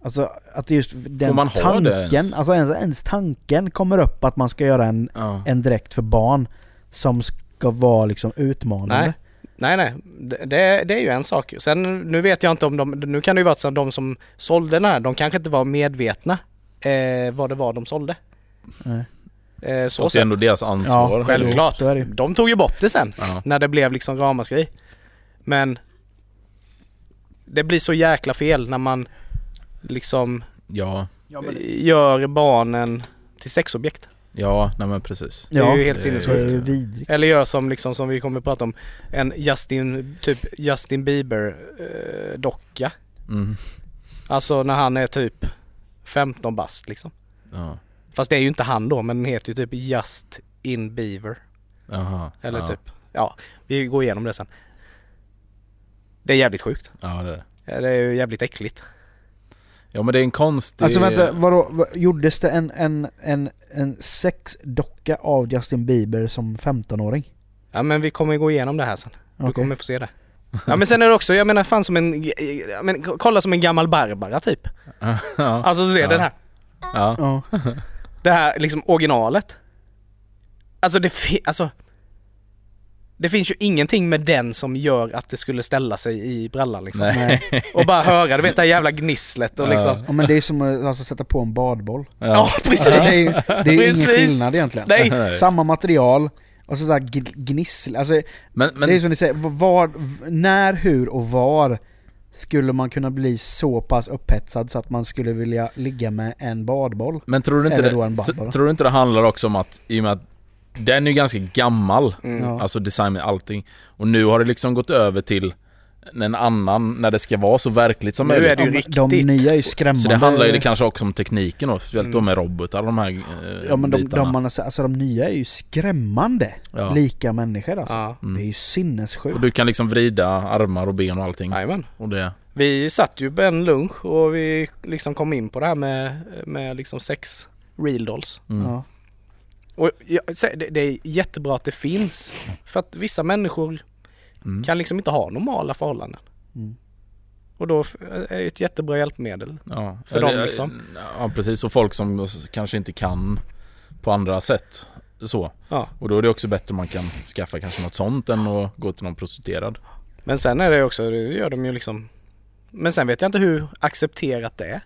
Alltså att just den man ha tanken, det ens? alltså ens, ens tanken kommer upp att man ska göra en, Ja. en dräkt för barn som ska vara liksom utmanande. Nej. Nej nej, det, det, det är ju en sak. Sen nu vet jag inte om de, nu kan det ju vara så att de som sålde den här, de kanske inte var medvetna eh, vad det var de sålde. Nej. Eh, så Fast det är ändå deras ansvar. Ja, Självklart. De tog ju bort det sen. Ja. När det blev liksom ramaskri. Men det blir så jäkla fel när man liksom Ja, gör barnen till sexobjekt. ja, nej men precis. Det är Ja, ju helt sinnessjukt. Eller gör som liksom som vi kommer att prata om en Justin, typ Justin Bieber eh, docka. Mm. Alltså när han är typ 15 bast liksom. Ja. Fast det är ju inte han då men den heter ju typ Just in Beaver. Jaha. Eller ja. typ, ja vi går igenom det sen. Det är jävligt sjukt. Ja, det är det. Det är ju jävligt äckligt. Ja men det är en konstig... Alltså vänta, vadå, vad, gjordes det en, en, en, en sexdocka av Justin Bieber som 15-åring? Ja men vi kommer gå igenom det här sen. Du Okej. kommer få se det. Ja men sen är det också, jag menar fan som en, men kolla som en gammal Barbara typ. ja. Alltså se Ja. den här. ja. Ja. Det här liksom originalet. Alltså det fi- alltså Det finns ju ingenting med den som gör att det skulle ställa sig i brallan liksom. Nej. Och bara höra, du vet det här jävla gnisslet och liksom. ja men det är som att alltså, sätta på en badboll. Ja, Ja. precis! Det är ju det är ju ingen Precis. skillnad egentligen. Nej! Samma material och så, så här gl- gnissel, alltså Men, men det är som ni säger, var, när, hur och var skulle man kunna bli så pass upphetsad så att man skulle vilja ligga med en badboll? Men tror du inte Eller det, Barbara. tror du inte det handlar också om att, i och med att den är ju ganska gammal, Mm. Alltså design med allting. Och nu har det liksom gått över till en annan, när det ska vara så verkligt som Nu möjligt. är det ju riktigt. De nya är ju skrämmande. Så det handlar ju kanske också om tekniken då, speciellt då Mm. med robotar och de här eh, Ja men de, bitarna. de, alltså, de nya är ju skrämmande ja. lika människor alltså. Ja. Mm. Det är ju sinnessjukt. Och du kan liksom vrida armar och ben och allting. Jajamän. Och det, Vi satt ju på en lunch och vi liksom kom in på det här med, med liksom sex real dolls. mm. Ja. Och jag, det, det är jättebra att det finns. För att vissa människor Mm. kan liksom inte ha normala förhållanden. Mm. Och då är det ett jättebra hjälpmedel. Ja, För dem liksom. Ja precis, och folk som kanske inte kan på andra sätt. Så. Ja. Och då är det också bättre om man kan skaffa kanske något sånt än att gå till någon prostituerad. Men sen är det också, det gör de ju liksom Men sen vet jag inte hur accepterat det är.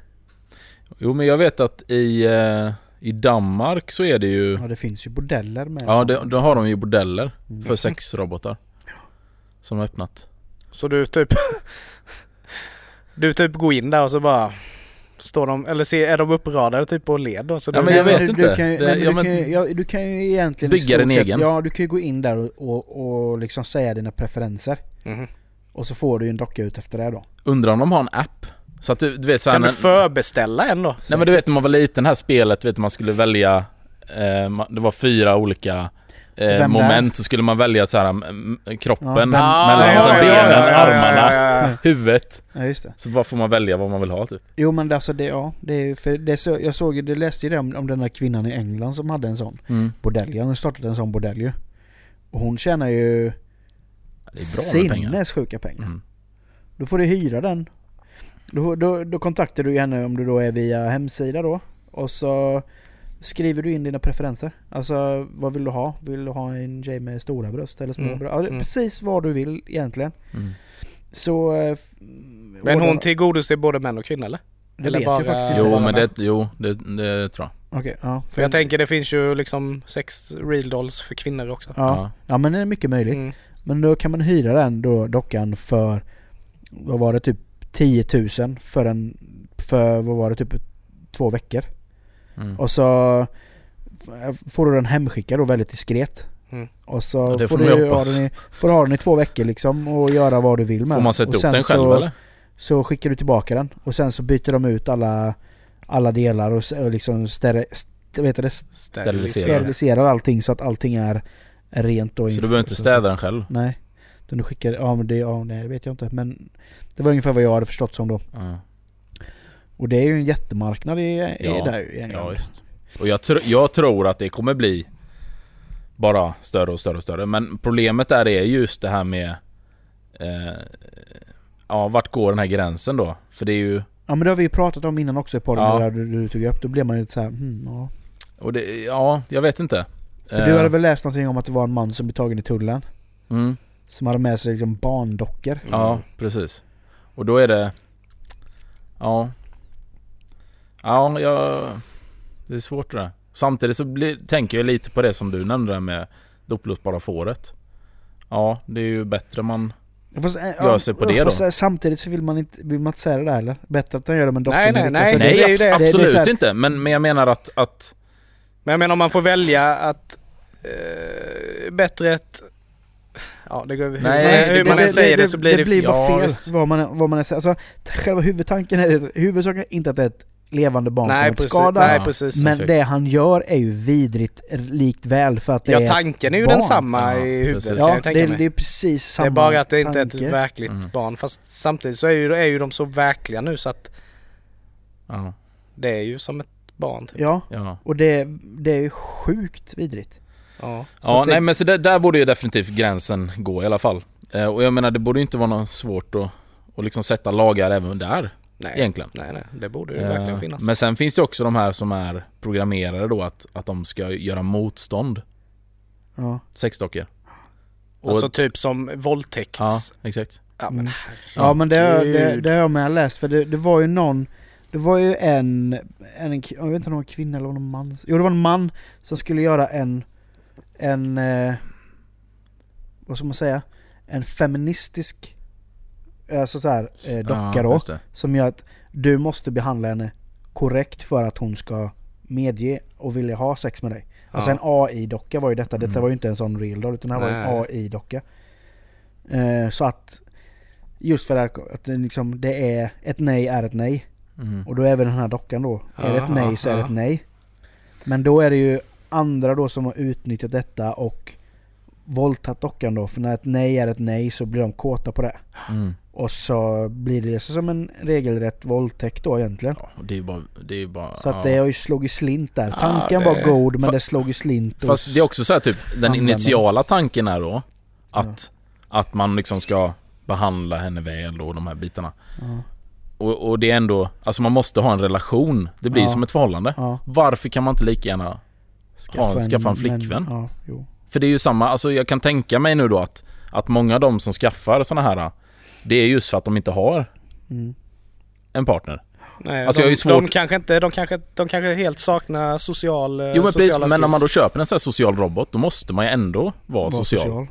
Jo men jag vet att i, eh, i Danmark så är det ju ja det finns ju bordeller med Ja, det, då har de ju bordeller Mm. för sexrobotar. Som har öppnat. Så du typ Du typ går in där och så bara Står de, eller se, är de uppradade typ på led då? Så Ja, du- men jag vet du, inte. Du kan ju, Det- nej, men ja, du, men- kan ju, ja, du kan ju egentligen Bygga din egen. Ja, du kan ju gå in där och, och, och liksom säga dina preferenser. Mhm. Och så får du ju en docka ut efter det då. Undrar om de har en app? Så att du, du vet såhär Kan du förbeställa en då? Nej men du vet när man var liten, det här spelet, du vet man skulle välja eh, Det var fyra olika eh, moment, så skulle man välja så här kroppen, Ja, vem- mellan ja, benen, ja, ja, armarna, huvudet. Så bara får man välja vad man vill ha typ. Jo men alltså det, ja, det är för det så, jag såg det läste ju det om, om den där kvinnan i England som hade en sån Mm. bordell. Hon startade en sån bordell ju. Och hon tjänar ju med pengar. sinnessjuka pengar. Mm. Då får du hyra den. Då, då, då kontaktar du henne om du då är via hemsida då. Och så skriver du in dina preferenser. Alltså vad vill du ha? Vill du ha en tjej med stora bröst eller små Mm, bröst? Ja, mm. Precis vad du vill egentligen. Mm. Så... eh, Men hon tillgodoser både män och kvinnor eller? det eller vet bara- jag faktiskt inte. Jo men det, jo det, det tror jag. Okej, ja. För jag tänker det finns ju liksom sex real dolls för kvinnor också. Ja. ja men det är mycket möjligt. Mm. Men då kan man hyra den då dockan för, vad var det, typ 10 000 för en, för vad var det, typ två veckor. Mm. Och så får du den hemskickad då väldigt diskret. Mm. Och så Ja, får, får du ha den i, får du ha den i två veckor liksom och göra vad du vill med Får den. man sätta och ihop den själv så, eller? Så skickar du tillbaka den och sen så byter de ut alla, alla delar och, och liksom stere, st, vet du, det, Sterilisera. steriliserar allting så att allting är, rent och Så du behöver inte städa den själv? Nej. Utan du skickar, ja men det, ja, nej, det vet jag inte men Det var ungefär vad jag hade förstått som då. Ja, Och det är ju en jättemarknad i, i Ja, där i England. ja visst. Och jag, tr- jag tror att det kommer bli bara större och större och större. Men problemet där är just det här med eh, ja, vart går den här gränsen då? För det är ju, Ja men det har vi ju pratat om innan också i podden, Ja. där du, du tog upp. Då blev man ju lite såhär, hmm, ja. och det, ja, jag vet inte. För Eh, du hade väl läst någonting om att det var en man som blev tagen i tullen? Mm, Som hade med sig liksom barndockor. ja, precis. Och då är det, ja. Ja, jag, det är svårt det där. Samtidigt så blir, tänker jag lite på det som du nämnde där med det upplösbara fåret. Ja, det är ju bättre man... Fast, äh, Gör sig på det fast, då. äh, Samtidigt så vill man inte, vill man inte säga det där eller? Bättre att han gör det med en Nej, nej, nej, alltså, Nej, det abs- det. Det- det absolut här- inte. Men, men jag menar att, att Men jag menar om man får välja att eh, bättre ett... Ja, det går, hur, Nej, hur det- man det- än säger det, så blir det... det blir bara fel vad man, vad man än säger. Alltså, själva huvudtanken är det, huvudsaken är inte att det är ett levande barn nej, kommer precis, skada. nej, Ja. precis. men exakt. det han gör är ju vidrigt likt väl för att det Ja, är... tanken är ju barn. densamma Ja, i huvudet precis. Ja, jag det, mig. det är precis Det samma är bara att det inte är ett tanke. verkligt Mm. barn. Fast samtidigt så är ju, är ju de så verkliga nu så att ja, det är ju som ett barn. Typ. Ja, ja. och det, det är ju sjukt vidrigt. Ja. Så Ja, att det- nej men så där, där borde ju definitivt gränsen gå i alla fall. Eh, och jag menar det borde ju inte vara något svårt att, att liksom sätta lagar även där Nej. egentligen. nej, nej, det borde ju Eh, verkligen finnas. Men sen finns det också de här som är programmerade då att, att de ska göra motstånd. Ja. Sexdockor. Och, alltså typ som våldtäkts... ja, exakt. Ja, men Mm. Ja men det, har- det, det har jag med läst för det, det var ju någon Det var ju en, en, jag vet inte om det var en kvinna eller det var en man Jo det var en man som skulle göra en En eh, Vad ska man säga? En feministisk Alltså såhär eh, docka ja, då. Som gör att du måste behandla henne korrekt för att hon ska medge och vilja ha sex med dig Alltså Ja. en AI-docka var ju detta, detta Mm. var ju inte en sån real doll utan det här var en Nej. AI-docka. Eh, så att just för här, att det, liksom, det är ett nej är ett nej. Mm. Och då är även den här dockan då, är det ett nej så är det ett nej. Men då är det ju andra då som har utnyttjat detta och våldtagit dockan då. För när ett nej är ett nej så blir de kåta på det. Mm. Och så blir det som en regelrätt våldtäkt då egentligen. Ja, det är bara, det är bara Så att ja. det har ju slagit slint där. Ja, Tanken det- var god men Fa- det slog ju slint Fast det är också så här typ, den användaren. initiala tanken är då att, att man liksom ska behandla henne väl och de här bitarna. Ja, Och, och det är ändå, alltså man måste ha en relation. Det blir Ja. som ett förhållande. ja. Varför kan man inte lika gärna Ha- skaffa en flickvän. Men, ja. För det är ju samma, alltså jag kan tänka mig nu då att, att många av de som skaffar såna här Det är just för att de inte har Mm. en partner. Nej, Alltså, de, jag ju svårt- de, kanske inte, de, kanske, de kanske helt saknar social, eh, Jo men precis, men när man då köper en sån här social robot då måste man ju ändå vara Var social. Mm.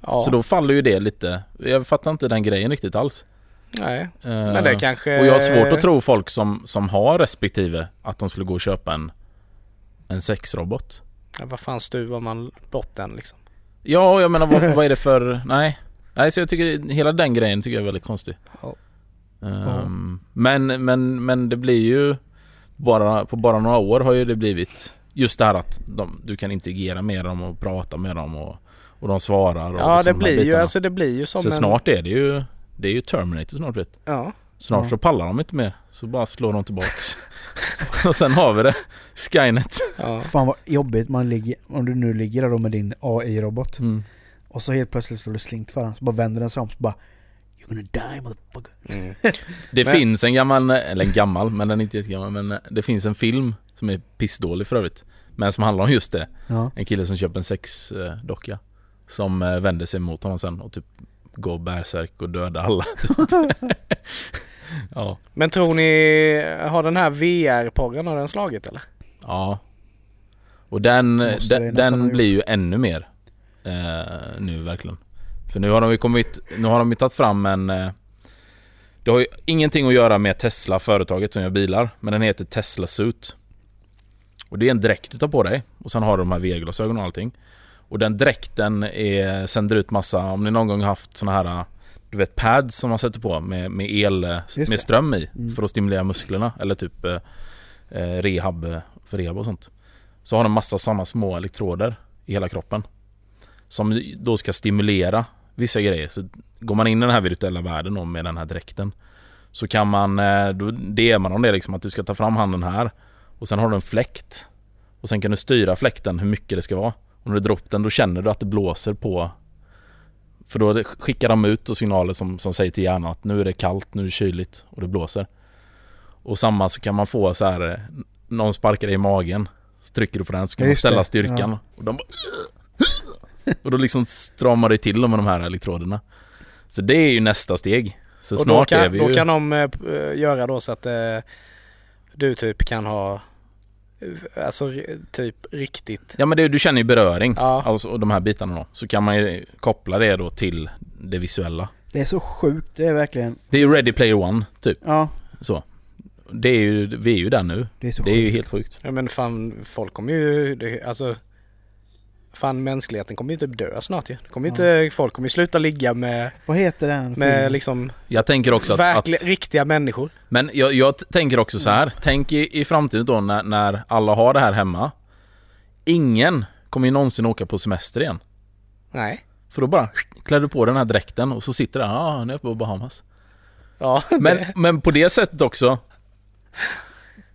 Ja, Så då faller ju det lite, jag fattar inte den grejen riktigt alls. nej, Eh, men det kanske... Och jag har svårt att tro folk som, som har respektive att de skulle gå och köpa en, en sexrobot. Ja, vad fan stuvar man bort den liksom? Ja, jag menar vad, vad är det för... Nej. Nej, så jag tycker hela den grejen tycker jag är väldigt konstig. Ja. Ehm, men, men, men det blir ju bara, på bara några år har ju det blivit just det här att de, du kan interagera med dem och prata med dem och, och de svarar och Ja, liksom det de blir ju, alltså det blir ju som Så en... snart är det ju Det är ju Terminator snart vet Ja. Snart Ja. så pallar de inte mer Så bara slår de tillbaks Och sen har vi det Skynet ja. Fan vad jobbigt man ligger, om du nu ligger där då med din AI-robot mm. Och så helt plötsligt står det slint för den, så bara vänder den sig om så bara You're gonna die motherfucker. Mm. Det Men- finns en gammal, eller en gammal, men den är inte jättegammal Men eh, det finns en film som är pissdålig för övrigt Men som handlar om just det Ja. En kille som köper en sexdocka Som eh, vänder sig mot honom sen och typ Går bärsärk och dödar alla typ. Ja, Men tror ni, har den här VR-porren, har den slagit eller? ja Och den, Måste den, den blir ju ännu mer eh, Nu verkligen. För nu har de ju kommit, nu har de ju tagit fram en eh, Det har ju ingenting att göra med Tesla, företaget som gör bilar Men den heter Tesla Suit. Och det är en dräkt du tar på dig Och sen har du de här VR-glasögonen och allting. Och den dräkten är, sänder ut massa, om ni någon gång har haft såna här Du vet pads som man sätter på med, med el, Just med ström i Mm. För att stimulera musklerna eller typ eh, eh, rehab, eh, för rehab och sånt. Så har den massa sådana små elektroder i hela kroppen Som då ska stimulera vissa grejer Så går man in i den här virtuella världen då med den här dräkten Så kan man, eh, då DMar man om det liksom att du ska ta fram handen här Och sen har du en fläkt Och sen kan du styra fläkten hur mycket det ska vara Och när du drar upp den då känner du att det blåser på För då skickar de ut signaler som, som säger till hjärnan att nu är det kallt, nu är det kyligt och det blåser. Och samma så kan man få så här, eh, någon sparkar dig i magen. Så trycker du på den så kan Ja, man just ställa det. styrkan. Och de bara Och då liksom stramar det till dem med de här elektroderna. Så det är ju nästa steg. Så och snart kan, är vi ju... då kan de eh, göra då så att eh, du typ kan ha Alltså typ riktigt Ja men det, du känner ju beröring. Ja. Alltså, och de här bitarna då. Så kan man ju koppla det då till det visuella. Det är så sjukt, det är verkligen... Det är ju Ready Player One, typ. Ja, Så. Det är ju, vi är ju där nu. det är så Det är ju helt sjukt. Ja men fan folk kommer ju, det, alltså Fan mänskligheten kommer ju typ dö snart ju. Kommer ju inte, folk kommer ju sluta ligga med, Vad heter den med liksom Jag tänker också att... verkliga, att riktiga människor. men jag, jag tänker också så här. Tänk i, i framtiden då när, när alla har det här hemma. Ingen kommer ju någonsin åka på semester igen. Nej. För då bara klär du på den här dräkten och så sitter det ja ah, nu är jag på Bahamas. Ja, Men, men på det sättet också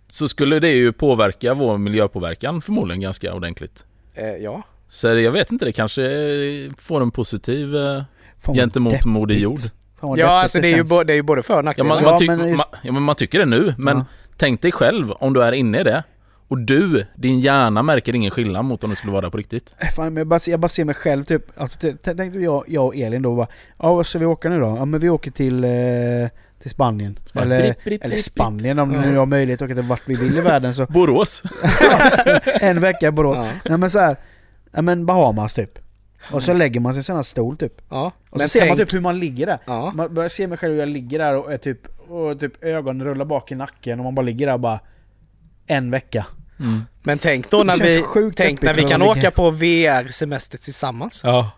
så skulle det ju påverka vår miljöpåverkan förmodligen ganska ordentligt. eh, ja. Så jag vet inte, det kanske får en positiv eh, Fan gentemot deppigt. Moder Jord. Ja deppigt alltså det är, ju både, det är ju både för och Ja, nackdelar. man, Ja, man, tyck, men just- man, ja, men man tycker det nu, men Ja. tänk dig själv om du är inne i det och du, din hjärna märker ingen skillnad mot om du skulle vara där på riktigt. Äh, Fan, jag, bara, jag bara ser mig själv typ, alltså, tänk dig jag, jag och Elin då bara, ja vad ska vi åka nu då? Ja men vi åker till, eh, till Spanien. Spanien. Eller, Bripp, bripp, eller Spanien om Ja. nu har möjlighet att åka till vart vi vill i världen så. Borås. en vecka i Borås. Ja. Nej men så här, ja men Bahamas typ. Och så lägger man sig i en sån här stol typ. ja. Och så ser man typ hur man ligger där. Ja. Man börjar se mig själv hur jag ligger där och är typ, och typ ögonen rullar bak i nacken och man bara ligger där bara en vecka. Mm. Men tänk då när vi, sjukt tänk när vi kan åka på VR-semester tillsammans. Ja.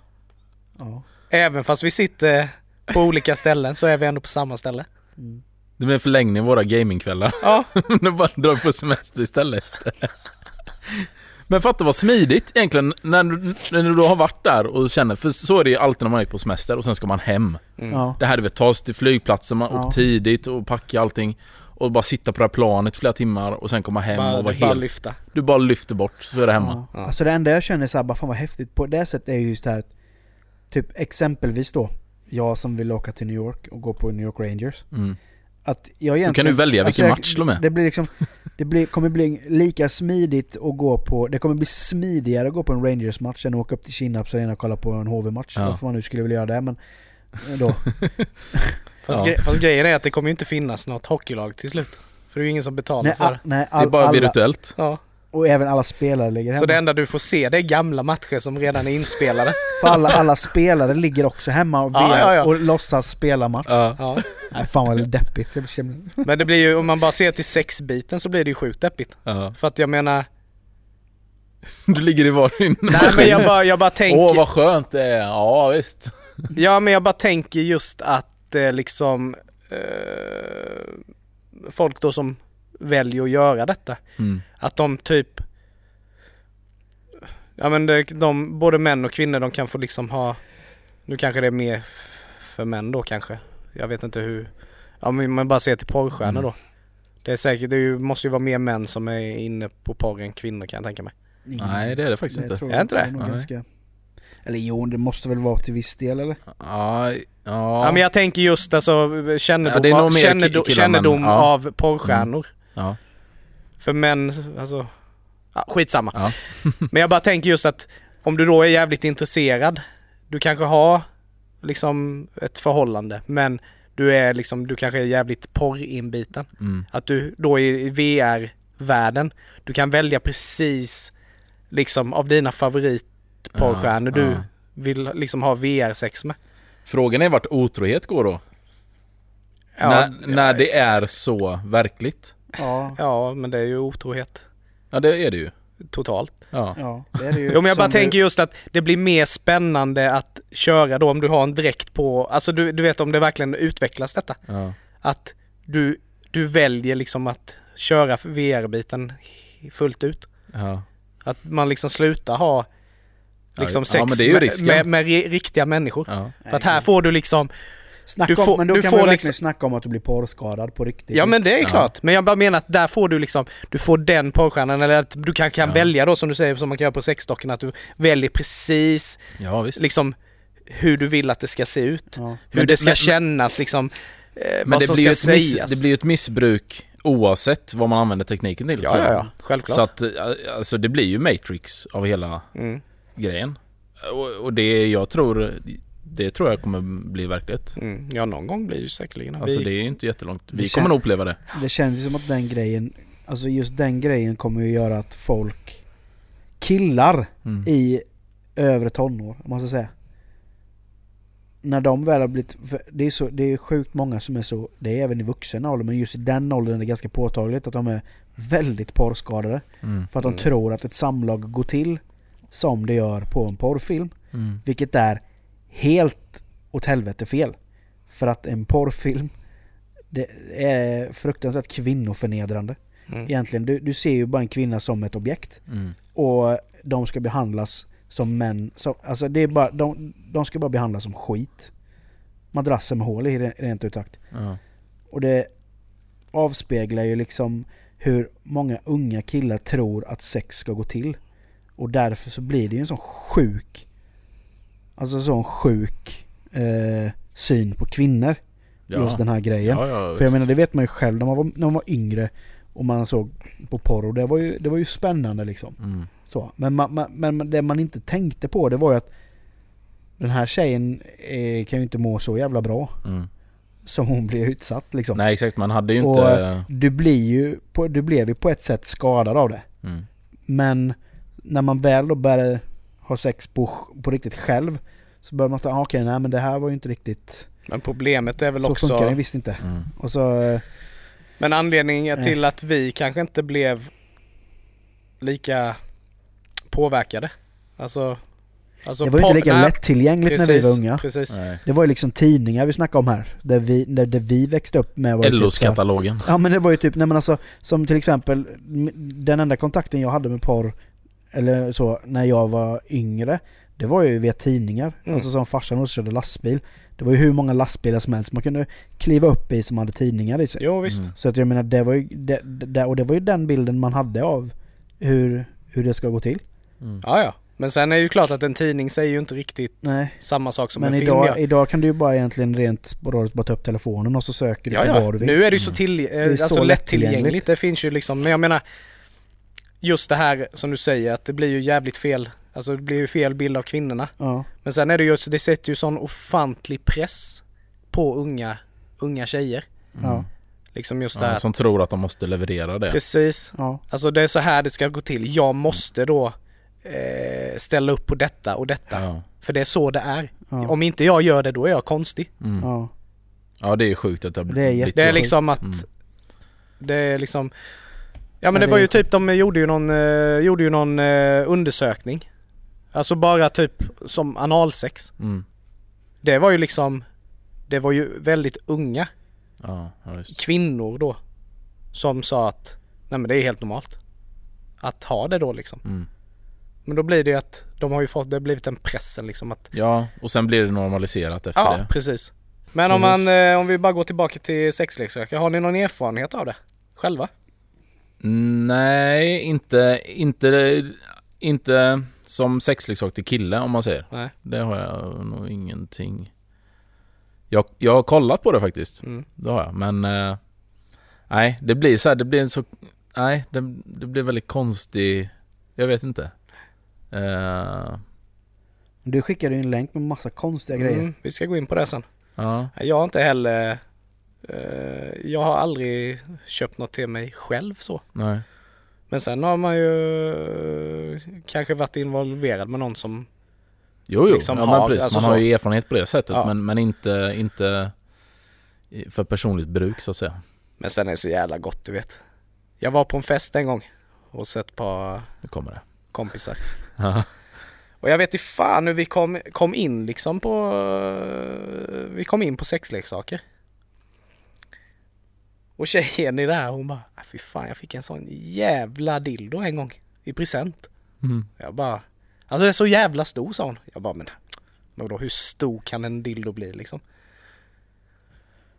Ja. Även fast vi sitter på olika ställen så är vi ändå på samma ställe. Mm. Det blir en förlängning av våra gamingkvällar. Ja, nu bara drar vi på semester istället. Men fatta vad smidigt egentligen när du, när du då har varit där och känner, för så är det ju alltid när man är på semester och sen ska man hem. mm. Ja. Det här du vet, ta sig till flygplatsen, man Ja. åker tidigt och packa allting och bara sitta på det här planet flera timmar och sen komma hem bara, och vara bara helt... lyfta. Du bara lyfter bort, så är det hemma. Ja. Ja. Alltså det enda jag känner såhär, bara fan vad häftigt på det sättet är just det här att, Typ exempelvis då, jag som vill åka till New York och gå på New York Rangers. Mm. Att jag egentligen... kan du välja vilken jag- match de är. Det blir liksom, det blir, kommer bli lika smidigt att gå på, det kommer bli smidigare att gå på en Rangers-match än att åka upp till Kinnarps arena och kolla på en HV-match. Ja. Varför man nu skulle vilja göra det men eh, då. Fast, Ja. gre- fast grejen är att det kommer ju inte finnas något hockeylag till slut. För det är ju ingen som betalar nej, för det. nej, Det är bara alla, virtuellt. Ja. Och även alla spelare ligger hemma. Så det enda du får se det är gamla matcher som redan är inspelade. För alla, alla spelare ligger också hemma och, Ja, ja, ja. och låtsas spela match. Ja. Ja. Nej fan vad deppigt. Men det blir ju, om man bara ser till sexbiten så blir det ju sjukt deppigt. Ja. För att jag menar, Du ligger i varsin nej men jag bara, jag bara tänker, Åh vad skönt det är, ja visst. ja men jag bara tänker just att eh, liksom eh, folk då som väljer att göra detta, Mm. att de typ Ja men det, de, både män och kvinnor de kan få liksom ha Nu kanske det är mer för män då kanske Jag vet inte hur Ja men man bara ser till porrstjärnor Mm. då Det är säkert, det är ju, måste ju vara mer män som är inne på porr än kvinnor kan jag tänka mig Ingen- Nej det är det faktiskt inte. tror Är inte det? ganska... Eller jo, det måste väl vara till viss del eller? Ja, ja. Ja, men jag tänker just alltså kännedom, Ja, av, kännedom, kännedom ja. av porrstjärnor ja. För män, alltså ja, Skitsamma Ja. Men jag bara tänker just att om du då är jävligt intresserad Du kanske har liksom ett förhållande men du är liksom, du kanske är jävligt porrinbiten. Mm. Att du då i VR-världen, du kan välja precis liksom av dina favoritporrstjärnor Ja, du ja. vill liksom ha VR-sex med. Frågan är vart otrohet går då? när, när det är så verkligt? Ja, Ja, men det är ju otrohet Ja det är det ju. totalt. Ja. ja det är det ju. Jo men jag bara tänker just att det blir mer spännande att köra då om du har en dräkt på, alltså du, du vet om det verkligen utvecklas detta. ja. Att du, du väljer liksom att köra VR-biten fullt ut. ja. Att man liksom slutar ha liksom Ja, sex men det är ju med, med, med ri- riktiga människor. För att här får du liksom, Snacka du om, får- men då du kan får man verkligen liksom- snacka om att du blir porrskadad på riktigt. ja men det är Ja. klart. Men jag bara menar att där får du liksom, du får den porrstjärnan eller att du kan, kan Ja. välja då som du säger som man kan göra på sexdockorna att du väljer precis ja visst. liksom hur du vill att det ska se ut. Ja. Hur Men det, ska men- kännas liksom. Eh, Men vad det som blir, ska ett miss, sägas. det blir ju ett missbruk oavsett vad man använder tekniken till. ja, ja, ja, självklart. Så att, eh, alltså det blir ju Matrix av hela Mm, grejen. Och, och det jag tror, det tror jag kommer bli verklighet. mm. Ja, någon gång blir det ju säkerligen. Alltså Vi- det är ju inte jättelångt. Vi kommer nog uppleva det. Det känns ju som att den grejen, alltså just den grejen kommer ju göra att folk, killar Mm. i övre tonår, om man ska säga. När de väl har blivit, det är, så, det är sjukt många som är så, det är även i vuxen ålder, men just i den åldern är det ganska påtagligt att de är väldigt porrskadade. Mm. För att de Mm. tror att ett samlag går till som det gör på en porrfilm. Mm. Vilket är helt åt helvete fel. För att en porrfilm, det är fruktansvärt kvinnoförnedrande. Mm. Egentligen, du, du ser ju bara en kvinna som ett objekt. Mm. Och de ska behandlas som män. Som, alltså det är bara, de, de ska bara behandlas som skit. Madrasser med hål i re- rent ut sagt. Ja. Och det avspeglar ju liksom hur många unga killar tror att sex ska gå till. Och därför så blir det ju en sån sjuk, alltså sån sjuk eh, syn på kvinnor. Ja. Just den här grejen. Ja, ja, För jag menar det vet man ju själv när man var, när man var yngre och man såg på porr och det var ju, det var ju spännande liksom. Mm. Så. Men, man, man, men det man inte tänkte på det var ju att den här tjejen eh, kan ju inte må så jävla bra Mm. som hon blir utsatt liksom. Nej exakt, man hade ju Och, inte... Du blir ju, på, du blev ju på ett sätt skadad av det. Mm. Men när man väl då började ha sex på, på riktigt själv så börjar man säga, ah, okej nej men det här var ju inte riktigt, Men problemet är väl så funkar också... det visst inte. Mm. Och så, eh, Men anledningen till att vi kanske inte blev lika påverkade. Alltså... alltså det var ju inte lika nej, lättillgängligt när vi var unga. Precis. Nej. Det var ju liksom tidningar vi snackade om här. Där vi, där, där vi växte upp med ju typ så LOs-katalogen. Ja men det var ju typ, nej men alltså som till exempel den enda kontakten jag hade med porr eller så när jag var yngre det var ju via tidningar. Mm. Alltså som farsan också körde lastbil. Det var ju hur många lastbilar som helst man kunde kliva upp i som hade tidningar i sig. Jo visst. Mm. Så att jag menar det var ju, det, det, och det var ju den bilden man hade av hur, hur det ska gå till. Mm. Ja, ja. Men sen är det ju klart att en tidning säger ju inte riktigt Nej. samma sak som Men en film idag, gör. idag kan du ju bara egentligen rent sporadiskt bara ta upp telefonen och så söker du Ja, på ja. vad du vill. Nu är det ju så, Mm. till, är alltså så lättillgängligt. lättillgängligt. Det finns ju liksom, men jag menar just det här som du säger att det blir ju jävligt fel. Alltså det blir ju fel bild av kvinnorna. Ja. Men sen är det ju, det sätter ju sån ofantlig press på unga, unga tjejer. Ja. Liksom just det här. Ja, som tror att de måste leverera det. Precis. Ja. Alltså det är så här det ska gå till. Jag måste då eh, ställa upp på detta och detta. Ja. För det är så det är. Ja. Om inte jag gör det då är jag konstig. Mm. Ja. ja, det är sjukt att det har Det är blivit Det är liksom att Mm. Det är liksom Ja men Ja, det det var ju typ, de gjorde ju någon, eh, gjorde ju någon eh, undersökning. Alltså bara typ som analsex. Mm. Det var ju liksom Det var ju väldigt unga Ja, ja, kvinnor då. Som sa att Nej men det är helt normalt. Att ha det då liksom. Mm. Men då blir det ju att de har ju fått, det har blivit en pressen liksom att Ja, och sen blir det normaliserat efter Ja det. precis. Men om man, eh, om vi bara går tillbaka till sexleksaker. Har ni någon erfarenhet av det? Själva? Nej, inte, inte, inte som sexleksak till kille om man säger. Nej. Det har jag nog ingenting. Jag, jag har kollat på det faktiskt. Mm. Det har jag. Men eh, nej, det blir så här, det blir en så, nej, det, det blir väldigt konstig, jag vet inte. Eh, Du skickade ju en länk med massa konstiga grejer. Mm, vi ska gå in på det sen. ja, Jag har inte heller Jag har aldrig köpt något till mig själv så. nej. Men sen har man ju eh, kanske varit involverad med någon som Jo, jo, Liksom ja, har- precis. alltså man har så. ju erfarenhet på det sättet Ja. men, men inte, inte för personligt bruk så att säga. Men sen är det så jävla gott du vet. Jag var på en fest en gång och sett ett par Nu kommer det. kompisar. Och jag vet inte fan hur vi kom, kom in liksom på eh, Vi kom in på sexleksaker. Och tjejen i det här hon bara "Ah, Fy fan jag fick en sån jävla dildo en gång i present. Mm. Jag bara Alltså det är så jävla stor sa hon. Jag bara men vadå hur stor kan en dildo bli liksom?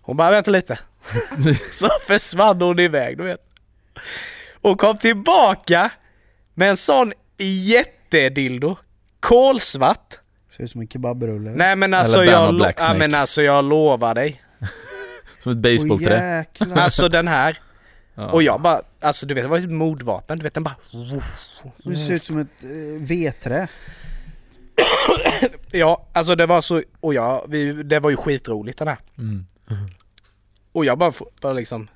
Hon bara vänta lite. så försvann hon iväg du vet. Och kom tillbaka med en sån jättedildo. Kolsvart. Ser ut som en kebabrulle. Nej men alltså jag, ja, men alltså jag lovar dig. Som ett basebollträ. jäklar. Alltså den här. Ja. Och jag bara, alltså du vet det var ett mordvapen. Du vet den bara... Det ser ut som ett eh, vedträ. Ja, alltså det var så... Och jag, vi, det var ju skitroligt den här. Mm. Och jag bara, bara liksom...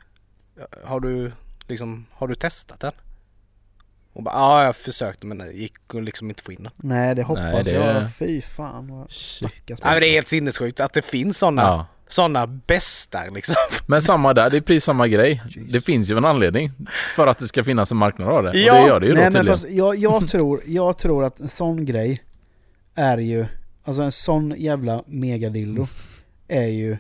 Har du liksom, har du testat den? Och bara, ja jag försökte men det gick liksom inte få in den. Nej det hoppas Nej, det- jag. Fy fan vad Shit. Nej men det är helt sinnessjukt att det finns sådana Ja. Såna bästar liksom. Men samma där, det är precis samma grej. Det finns ju en anledning för att det ska finnas en marknad av det. Ja. Och det gör det ju då Nej men tydligen. fast jag, jag, tror, jag tror att en sån grej är ju, alltså en sån jävla megadildo är ju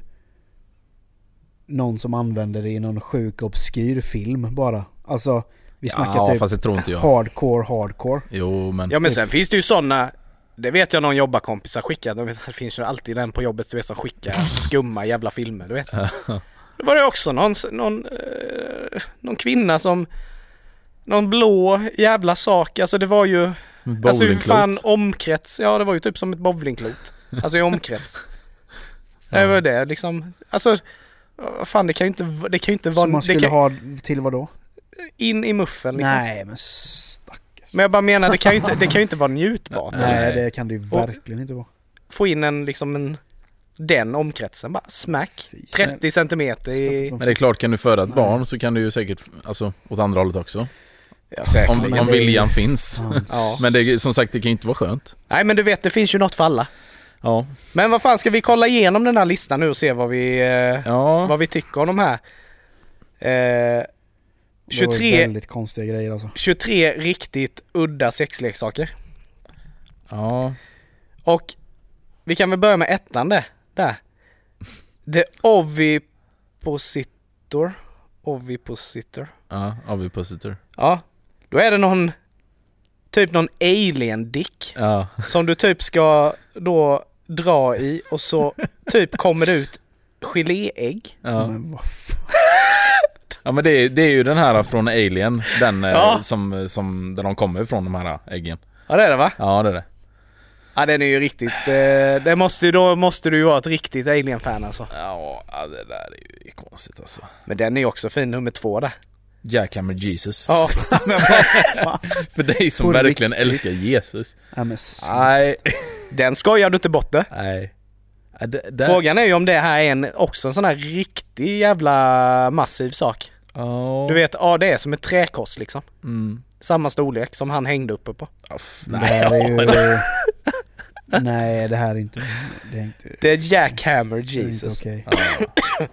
någon som använder det i någon sjuk obskyr film bara. Alltså vi snackar ja, typ fast det tror inte jag. hardcore hardcore. Jo, men... Ja men sen finns det ju sådana Det vet jag någon jobbarkompisar skickar, de vet, det finns ju alltid den på jobbet du vet som skickar skumma jävla filmer du vet. Det var det också någon, någon, eh, någon kvinna som Någon blå jävla sak, alltså det var ju Alltså hur fan omkrets, ja det var ju typ som ett bowlingklot. Alltså i omkrets. Det var det liksom, alltså Fan det kan ju inte, det kan ju inte vara, Som man det skulle kan, ha till vad då? in i muffen liksom. Nej men. Men jag bara menar det kan ju inte, det kan ju inte vara njutbart. Nej. Det kan det ju verkligen inte vara. få in en liksom en den omkretsen bara smack. Fy. 30 centimeter i... Men det är klart, kan du föda ett barn så kan du ju säkert, alltså åt andra hållet också. Ja. Om, om det viljan finns. Fan. Ja. Men det, som sagt, det kan ju inte vara skönt. Nej men du vet det finns ju något för alla. Ja. Men vad fan ska vi kolla igenom den här listan nu och se vad vi, eh, Ja. vad vi tycker om de här. Eh, Det 23, väldigt konstiga grejer alltså. 23 riktigt udda sexleksaker. Ja. Och vi kan väl börja med ettan där. där. The Ovipositor. Ovipositor. Ja, avipositor. Ja, då är det någon typ någon alien-dick Ja. som du typ ska då dra i och så typ kommer det ut geléägg. Ja. Men vad fan. Ja men det är, det är ju den här från Alien. Den eh, Ja. som, som, där de kommer ifrån de här äggen. Ja det är det va? Ja det är det. Ja den är ju riktigt, eh, det måste då måste du ju vara ett riktigt alien-fan alltså. Ja, det där är ju konstigt alltså. Men den är ju också fin, nummer två där. Jackhammer Jesus. Ja, men För dig som verkligen riktigt. älskar Jesus. Ja, men Nej. den skojar du inte bort det. Nej. Det, där- Frågan är ju om det här är en, också en sån här riktig jävla massiv sak. Ja. Du vet, ja det är som ett träkors liksom. Mm. Samma storlek som han hängde uppe på. Ja, f- det nej. ja, ju... Nej det här är inte... Det är inte... Det är Jackhammer det är inte Jesus. okej. Ja.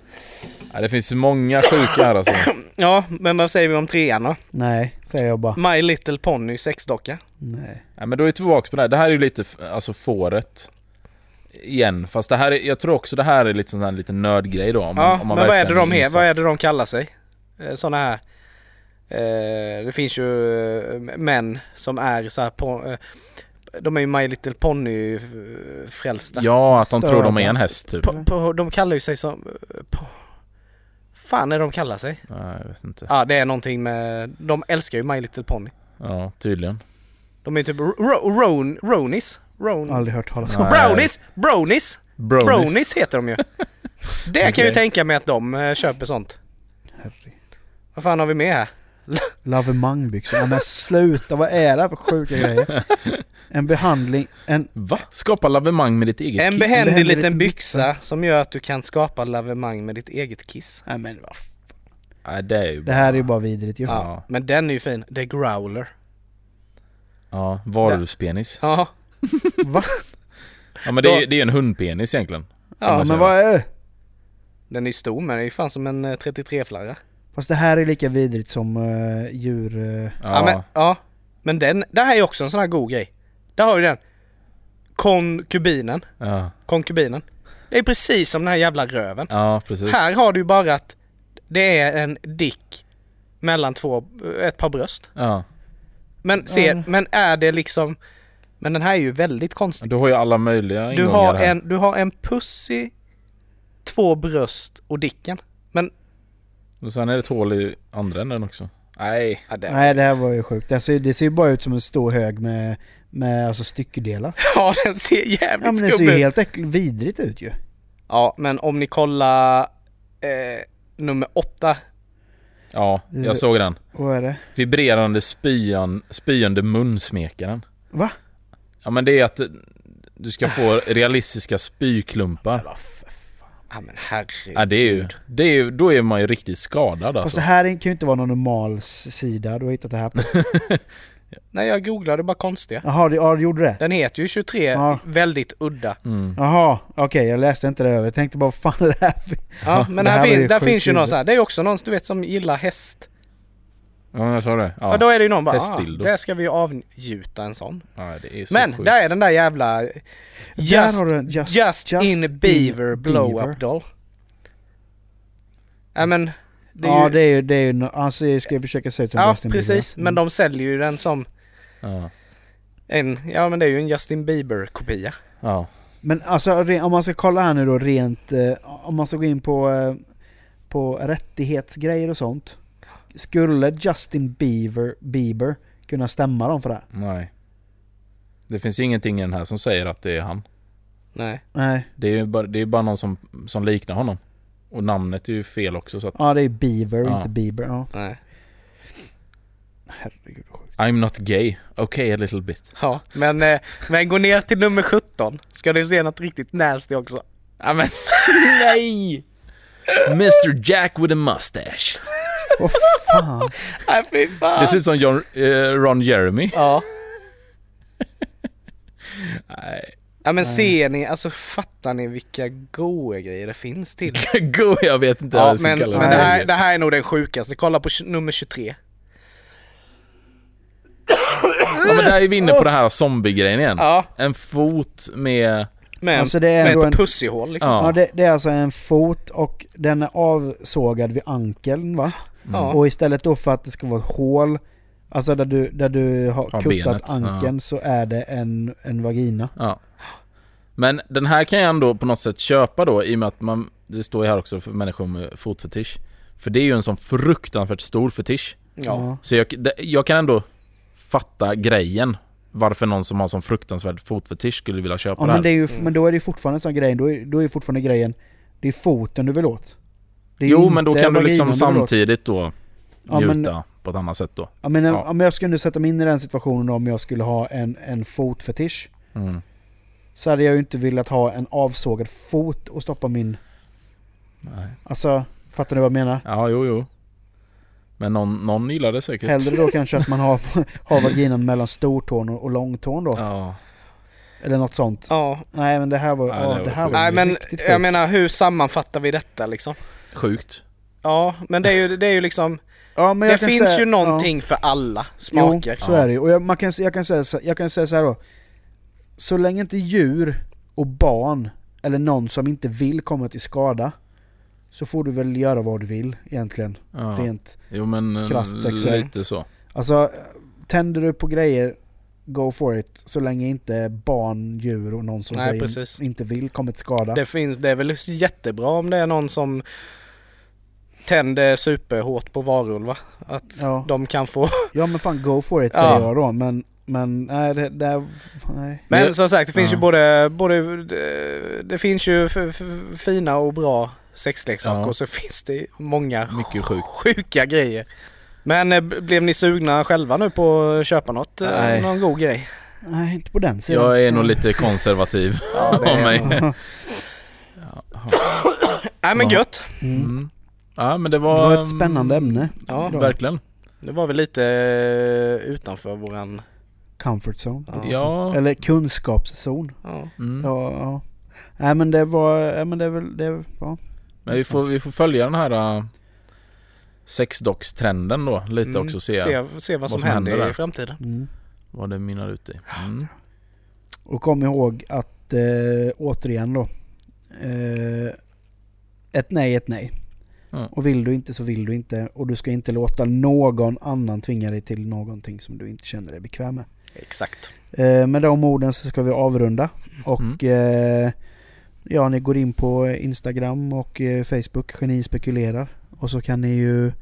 Ja, det finns många sjuka här alltså. Ja, men vad säger vi om trean då? Nej, säger jag bara. My Little Pony sexdocka. Nej. Ja, men då är vi tillbaka på det här. Det här är ju lite, alltså fåret. Igen, fast det här är, jag tror också det här är lite sån här liten nördgrej då. Om, Ja, om man men vad är det de är? Vad är det de kallar sig? Eh, Såna här... Eh, det finns ju eh, män som är så här på... Eh, de är ju My Little Pony eh, frälsta. Ja, att de tror de är en häst typ. På, på, de kallar ju sig som... På, fan är de kallar sig? Ja, jag vet inte. Ja, det är någonting med... De älskar ju My Little Pony. Ja, tydligen. De är typ ro, ro, ron, Ronies. Ron, Aldrig hört talas om. Brownies! Brownies! Bronies. Brownies heter de ju. Det kan jag ju tänka mig att de eh, köper sånt. Herre. Vad fan har vi med här? Lavemangbyxor. Ja, men sluta, vad är det här för sjuka grejer? En behandling, en... Va? Skapa lavemang med ditt eget En kiss? behändig Behändig liten liten byxa som gör att du kan skapa lavemang med ditt eget kiss. Nej men vad Nej, det är ju Det här är ju bara vidrigt ju. Ja. Ja. Men den är ju fin. The Growler. Ja, varulvspenis. Ja. Va? Ja men det är, det är en hundpenis egentligen. Ja, men vad är? Den är stor men det är ju fan som en eh, 33-flagga. Fast det här är lika vidrigt som uh, djur... eh, Ja, Ja. men, ja. men den, det här är också en sån här god grej. Där har vi den. Konkubinen. ja, Konkubinen. Det är precis som den här jävla röven. ja precis. Här har du bara att det är en dick mellan två, ett par bröst. Ja. Men se, Ja. men är det liksom, men den här är ju väldigt konstig. Du har ju alla möjliga Du ingångar har här. en, du har en pussy, två bröst och dicken. Men, Och sen är det ett hål i andra änden också. Nej. ja, det, Nej det här var ju sjukt. Det ser, det ser ju bara ut som en stor hög med, med alltså styckedelar. Ja, den ser jävligt Ja men det ser skum ju ut. helt äckligt vidrigt ut ju. Ja, men om ni kollar eh, nummer åtta. Ja, Eh. jag såg den. Vad är det? Vibrerande spyan, spyande munsmekaren. Va? Ja men det är att du ska få realistiska spyklumpar. Ja men herregud. Ja det är ju, det är ju, då är man ju riktigt skadad Fast alltså. det här kan ju inte vara någon normal sida du har hittat det här på. Nej jag googlade bara konstiga. Jaha, det- ja du gjorde det? Den heter ju 23, Ja. väldigt udda. Mm. Jaha, okej jag läste inte det över. Jag tänkte bara vad fan är det här för... Ja, men här här fin, ju där finns ju någon roligt. så här. Det är också någon du vet som gillar häst. Ja jag sa det. Ja. Ja, då är det ju någon bara, ah, där ska vi ju avgjuta en sån. ja det är så Men sjukt. där är den där jävla Där Just, har du en just, just, Just in in Beaver Beaver. blow-up doll. Ja men det är ja ju, det är ju, det är ju, han ser- ska försöka ut som ja Justin Bieber. precis. Men de säljer ju den som Ja. en, ja men det är ju en Justin Bieber kopia. ja. Men alltså om man ska kolla här nu då rent, eh, om man ska gå in på, eh, på rättighetsgrejer och sånt. Skulle Justin Bieber, Bieber kunna stämma dem för det? Nej. Det finns ju ingenting i den här som säger att det är han. Nej. Nej. Det är ju bara, det är bara någon som, som liknar honom. Och namnet är ju fel också så att Ja det är Beaver, Ja. inte Bieber. Ja. Nej. Herregud. I'm not gay. Okay a little bit. Ja, men, eh, men gå ner till nummer 17. Ska du se något riktigt nasty också. Ja men nej! Mr Jack with a mustache. Vad fan? Nej fy fan. Det ser ut som John, eh, Ron Jeremy. Ja. Nej. Ja men ser ni, alltså fattar ni vilka goa grejer det finns till? Go, jag vet inte vad Ja jag ska men, kalla men det. det, här, det här är nog den sjukaste. Kolla på nummer 23. Ja men där är vi inne på det här zombie-grejen igen. Ja. En fot med... Med, Alltså det är med ett en, pussyhål liksom. Ja. ja, det, det är alltså en fot och den är avsågad vid ankeln va? Ja. Och istället då för att det ska vara ett hål, alltså där du, där du har Ja, kuttat benet, ankeln så är det en, en vagina. Ja. Men den här kan jag ändå på något sätt köpa då i och med att man... Det står ju här också för människor med fotfetisch. För det är ju en sån fruktansvärt stor fetisch. Ja. Så jag, jag kan ändå fatta grejen. Varför någon som har sån fruktansvärd fotfetisch skulle vilja köpa Ja, det här. men, det är ju, Mm. men då är det ju fortfarande en sån grej, då är, då är ju fortfarande grejen, det är foten du vill åt. Det Jo men då kan du liksom samtidigt då Ja, njuta men- på ett annat sätt då. Ja, men Ja. om jag skulle nu sätta mig in i den situationen då, om jag skulle ha en, en fotfetisch. Mm. Så hade jag ju inte velat ha en avsågad fot och stoppa min... Nej. Alltså, fattar du vad jag menar? Ja, jo, jo. Men någon, någon gillar det säkert. Hellre då kanske att man har, har vaginan mellan stortån och, och långtån då. Ja. Eller något sånt. Ja. Nej men det här var, Ja, ja, det det, var här sjukt. var Nej men riktigt jag sjukt. menar hur sammanfattar vi detta liksom? Sjukt. Ja men det är ju, det är ju liksom, ja, men det finns säga, ju någonting för alla smaker. Jo, så Ja. är det ju. Och jag, man kan, jag, kan säga, så- jag kan säga så här då. Så länge inte djur och barn, eller någon som inte vill komma till skada, så får du väl göra vad du vill egentligen. Ja. Rent. Jo men eh, krasst sexuellt. lite så. Alltså, tänder du på grejer, go for it. Så länge inte barn, djur och någon som Nej, säger precis. inte vill komma till skada. Det finns, det är väl jättebra om det är någon som tänder superhårt på varulv va? Att Ja. de kan få... Ja men fan go for it Ja. säger jag då. Men, men nej det, det nej. Men som sagt det finns ja. ju både, både det, det finns ju f, f, fina och bra sexleksaker Ja. och så finns det många Mycket sjukt. sjuka grejer. Men eh, blev ni sugna själva nu på att köpa något? eh, Nej. Någon god grej? Nej inte på den sidan. Jag är nog lite konservativ Ja, av mig. Nej men gött. Mm. Mm. Ja men det Det var... var ett spännande ämne. Ja. Verkligen. Det var väl lite eh, utanför våran... Comfort zone. Ja. Eller kunskapszon. Ja. Mm. Ja, ja. Nej men det var, ja, men det är väl, det är, ja. Men vi får, vi får följa den här uh, sexdockstrenden då lite Mm. också och se se, se vad, som, som händer, händer där. i framtiden. Mm. vad det mynnar ut i. Mm. Och kom ihåg att eh, återigen då. Eh, ett nej ett nej. Ja. Och vill du inte så vill du inte. Och du ska inte låta någon annan tvinga dig till någonting som du inte känner dig bekväm med. Exakt. Eh, med de orden så ska vi avrunda. Och Mm. eh, ja, ni går in på Instagram och eh, Facebook, Geni spekulerar. Och så kan ni ju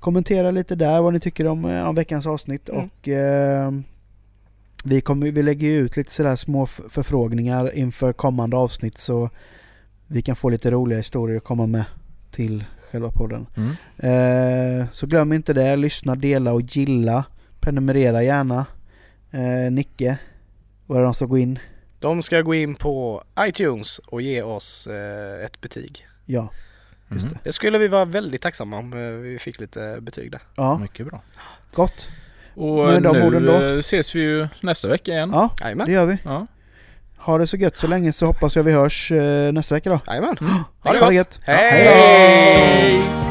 kommentera lite där vad ni tycker om, eh, om veckans avsnitt. Mm. Och eh, Vi, kommer, vi lägger ju ut lite sådär små förfrågningar inför kommande avsnitt så vi kan få lite roliga historier att komma med till själva podden. Mm. Eh, så glöm inte det. Lyssna, dela och gilla. Prenumerera gärna. Eh, Nicke, var är de ska gå in? De ska gå in på iTunes och ge oss eh, ett betyg. Ja, just Mm. det. Det skulle vi vara väldigt tacksamma om eh, vi fick lite betyg där. Ja, Mycket bra. gott. Och Med de nu då? eh, ses vi ju nästa vecka igen. Ja, Jajamän. det gör vi. Ja. Ha det så gött så länge så hoppas jag vi hörs eh, nästa vecka då. Jajamän. Mm. Ha det gott. gött. Hej! Hej!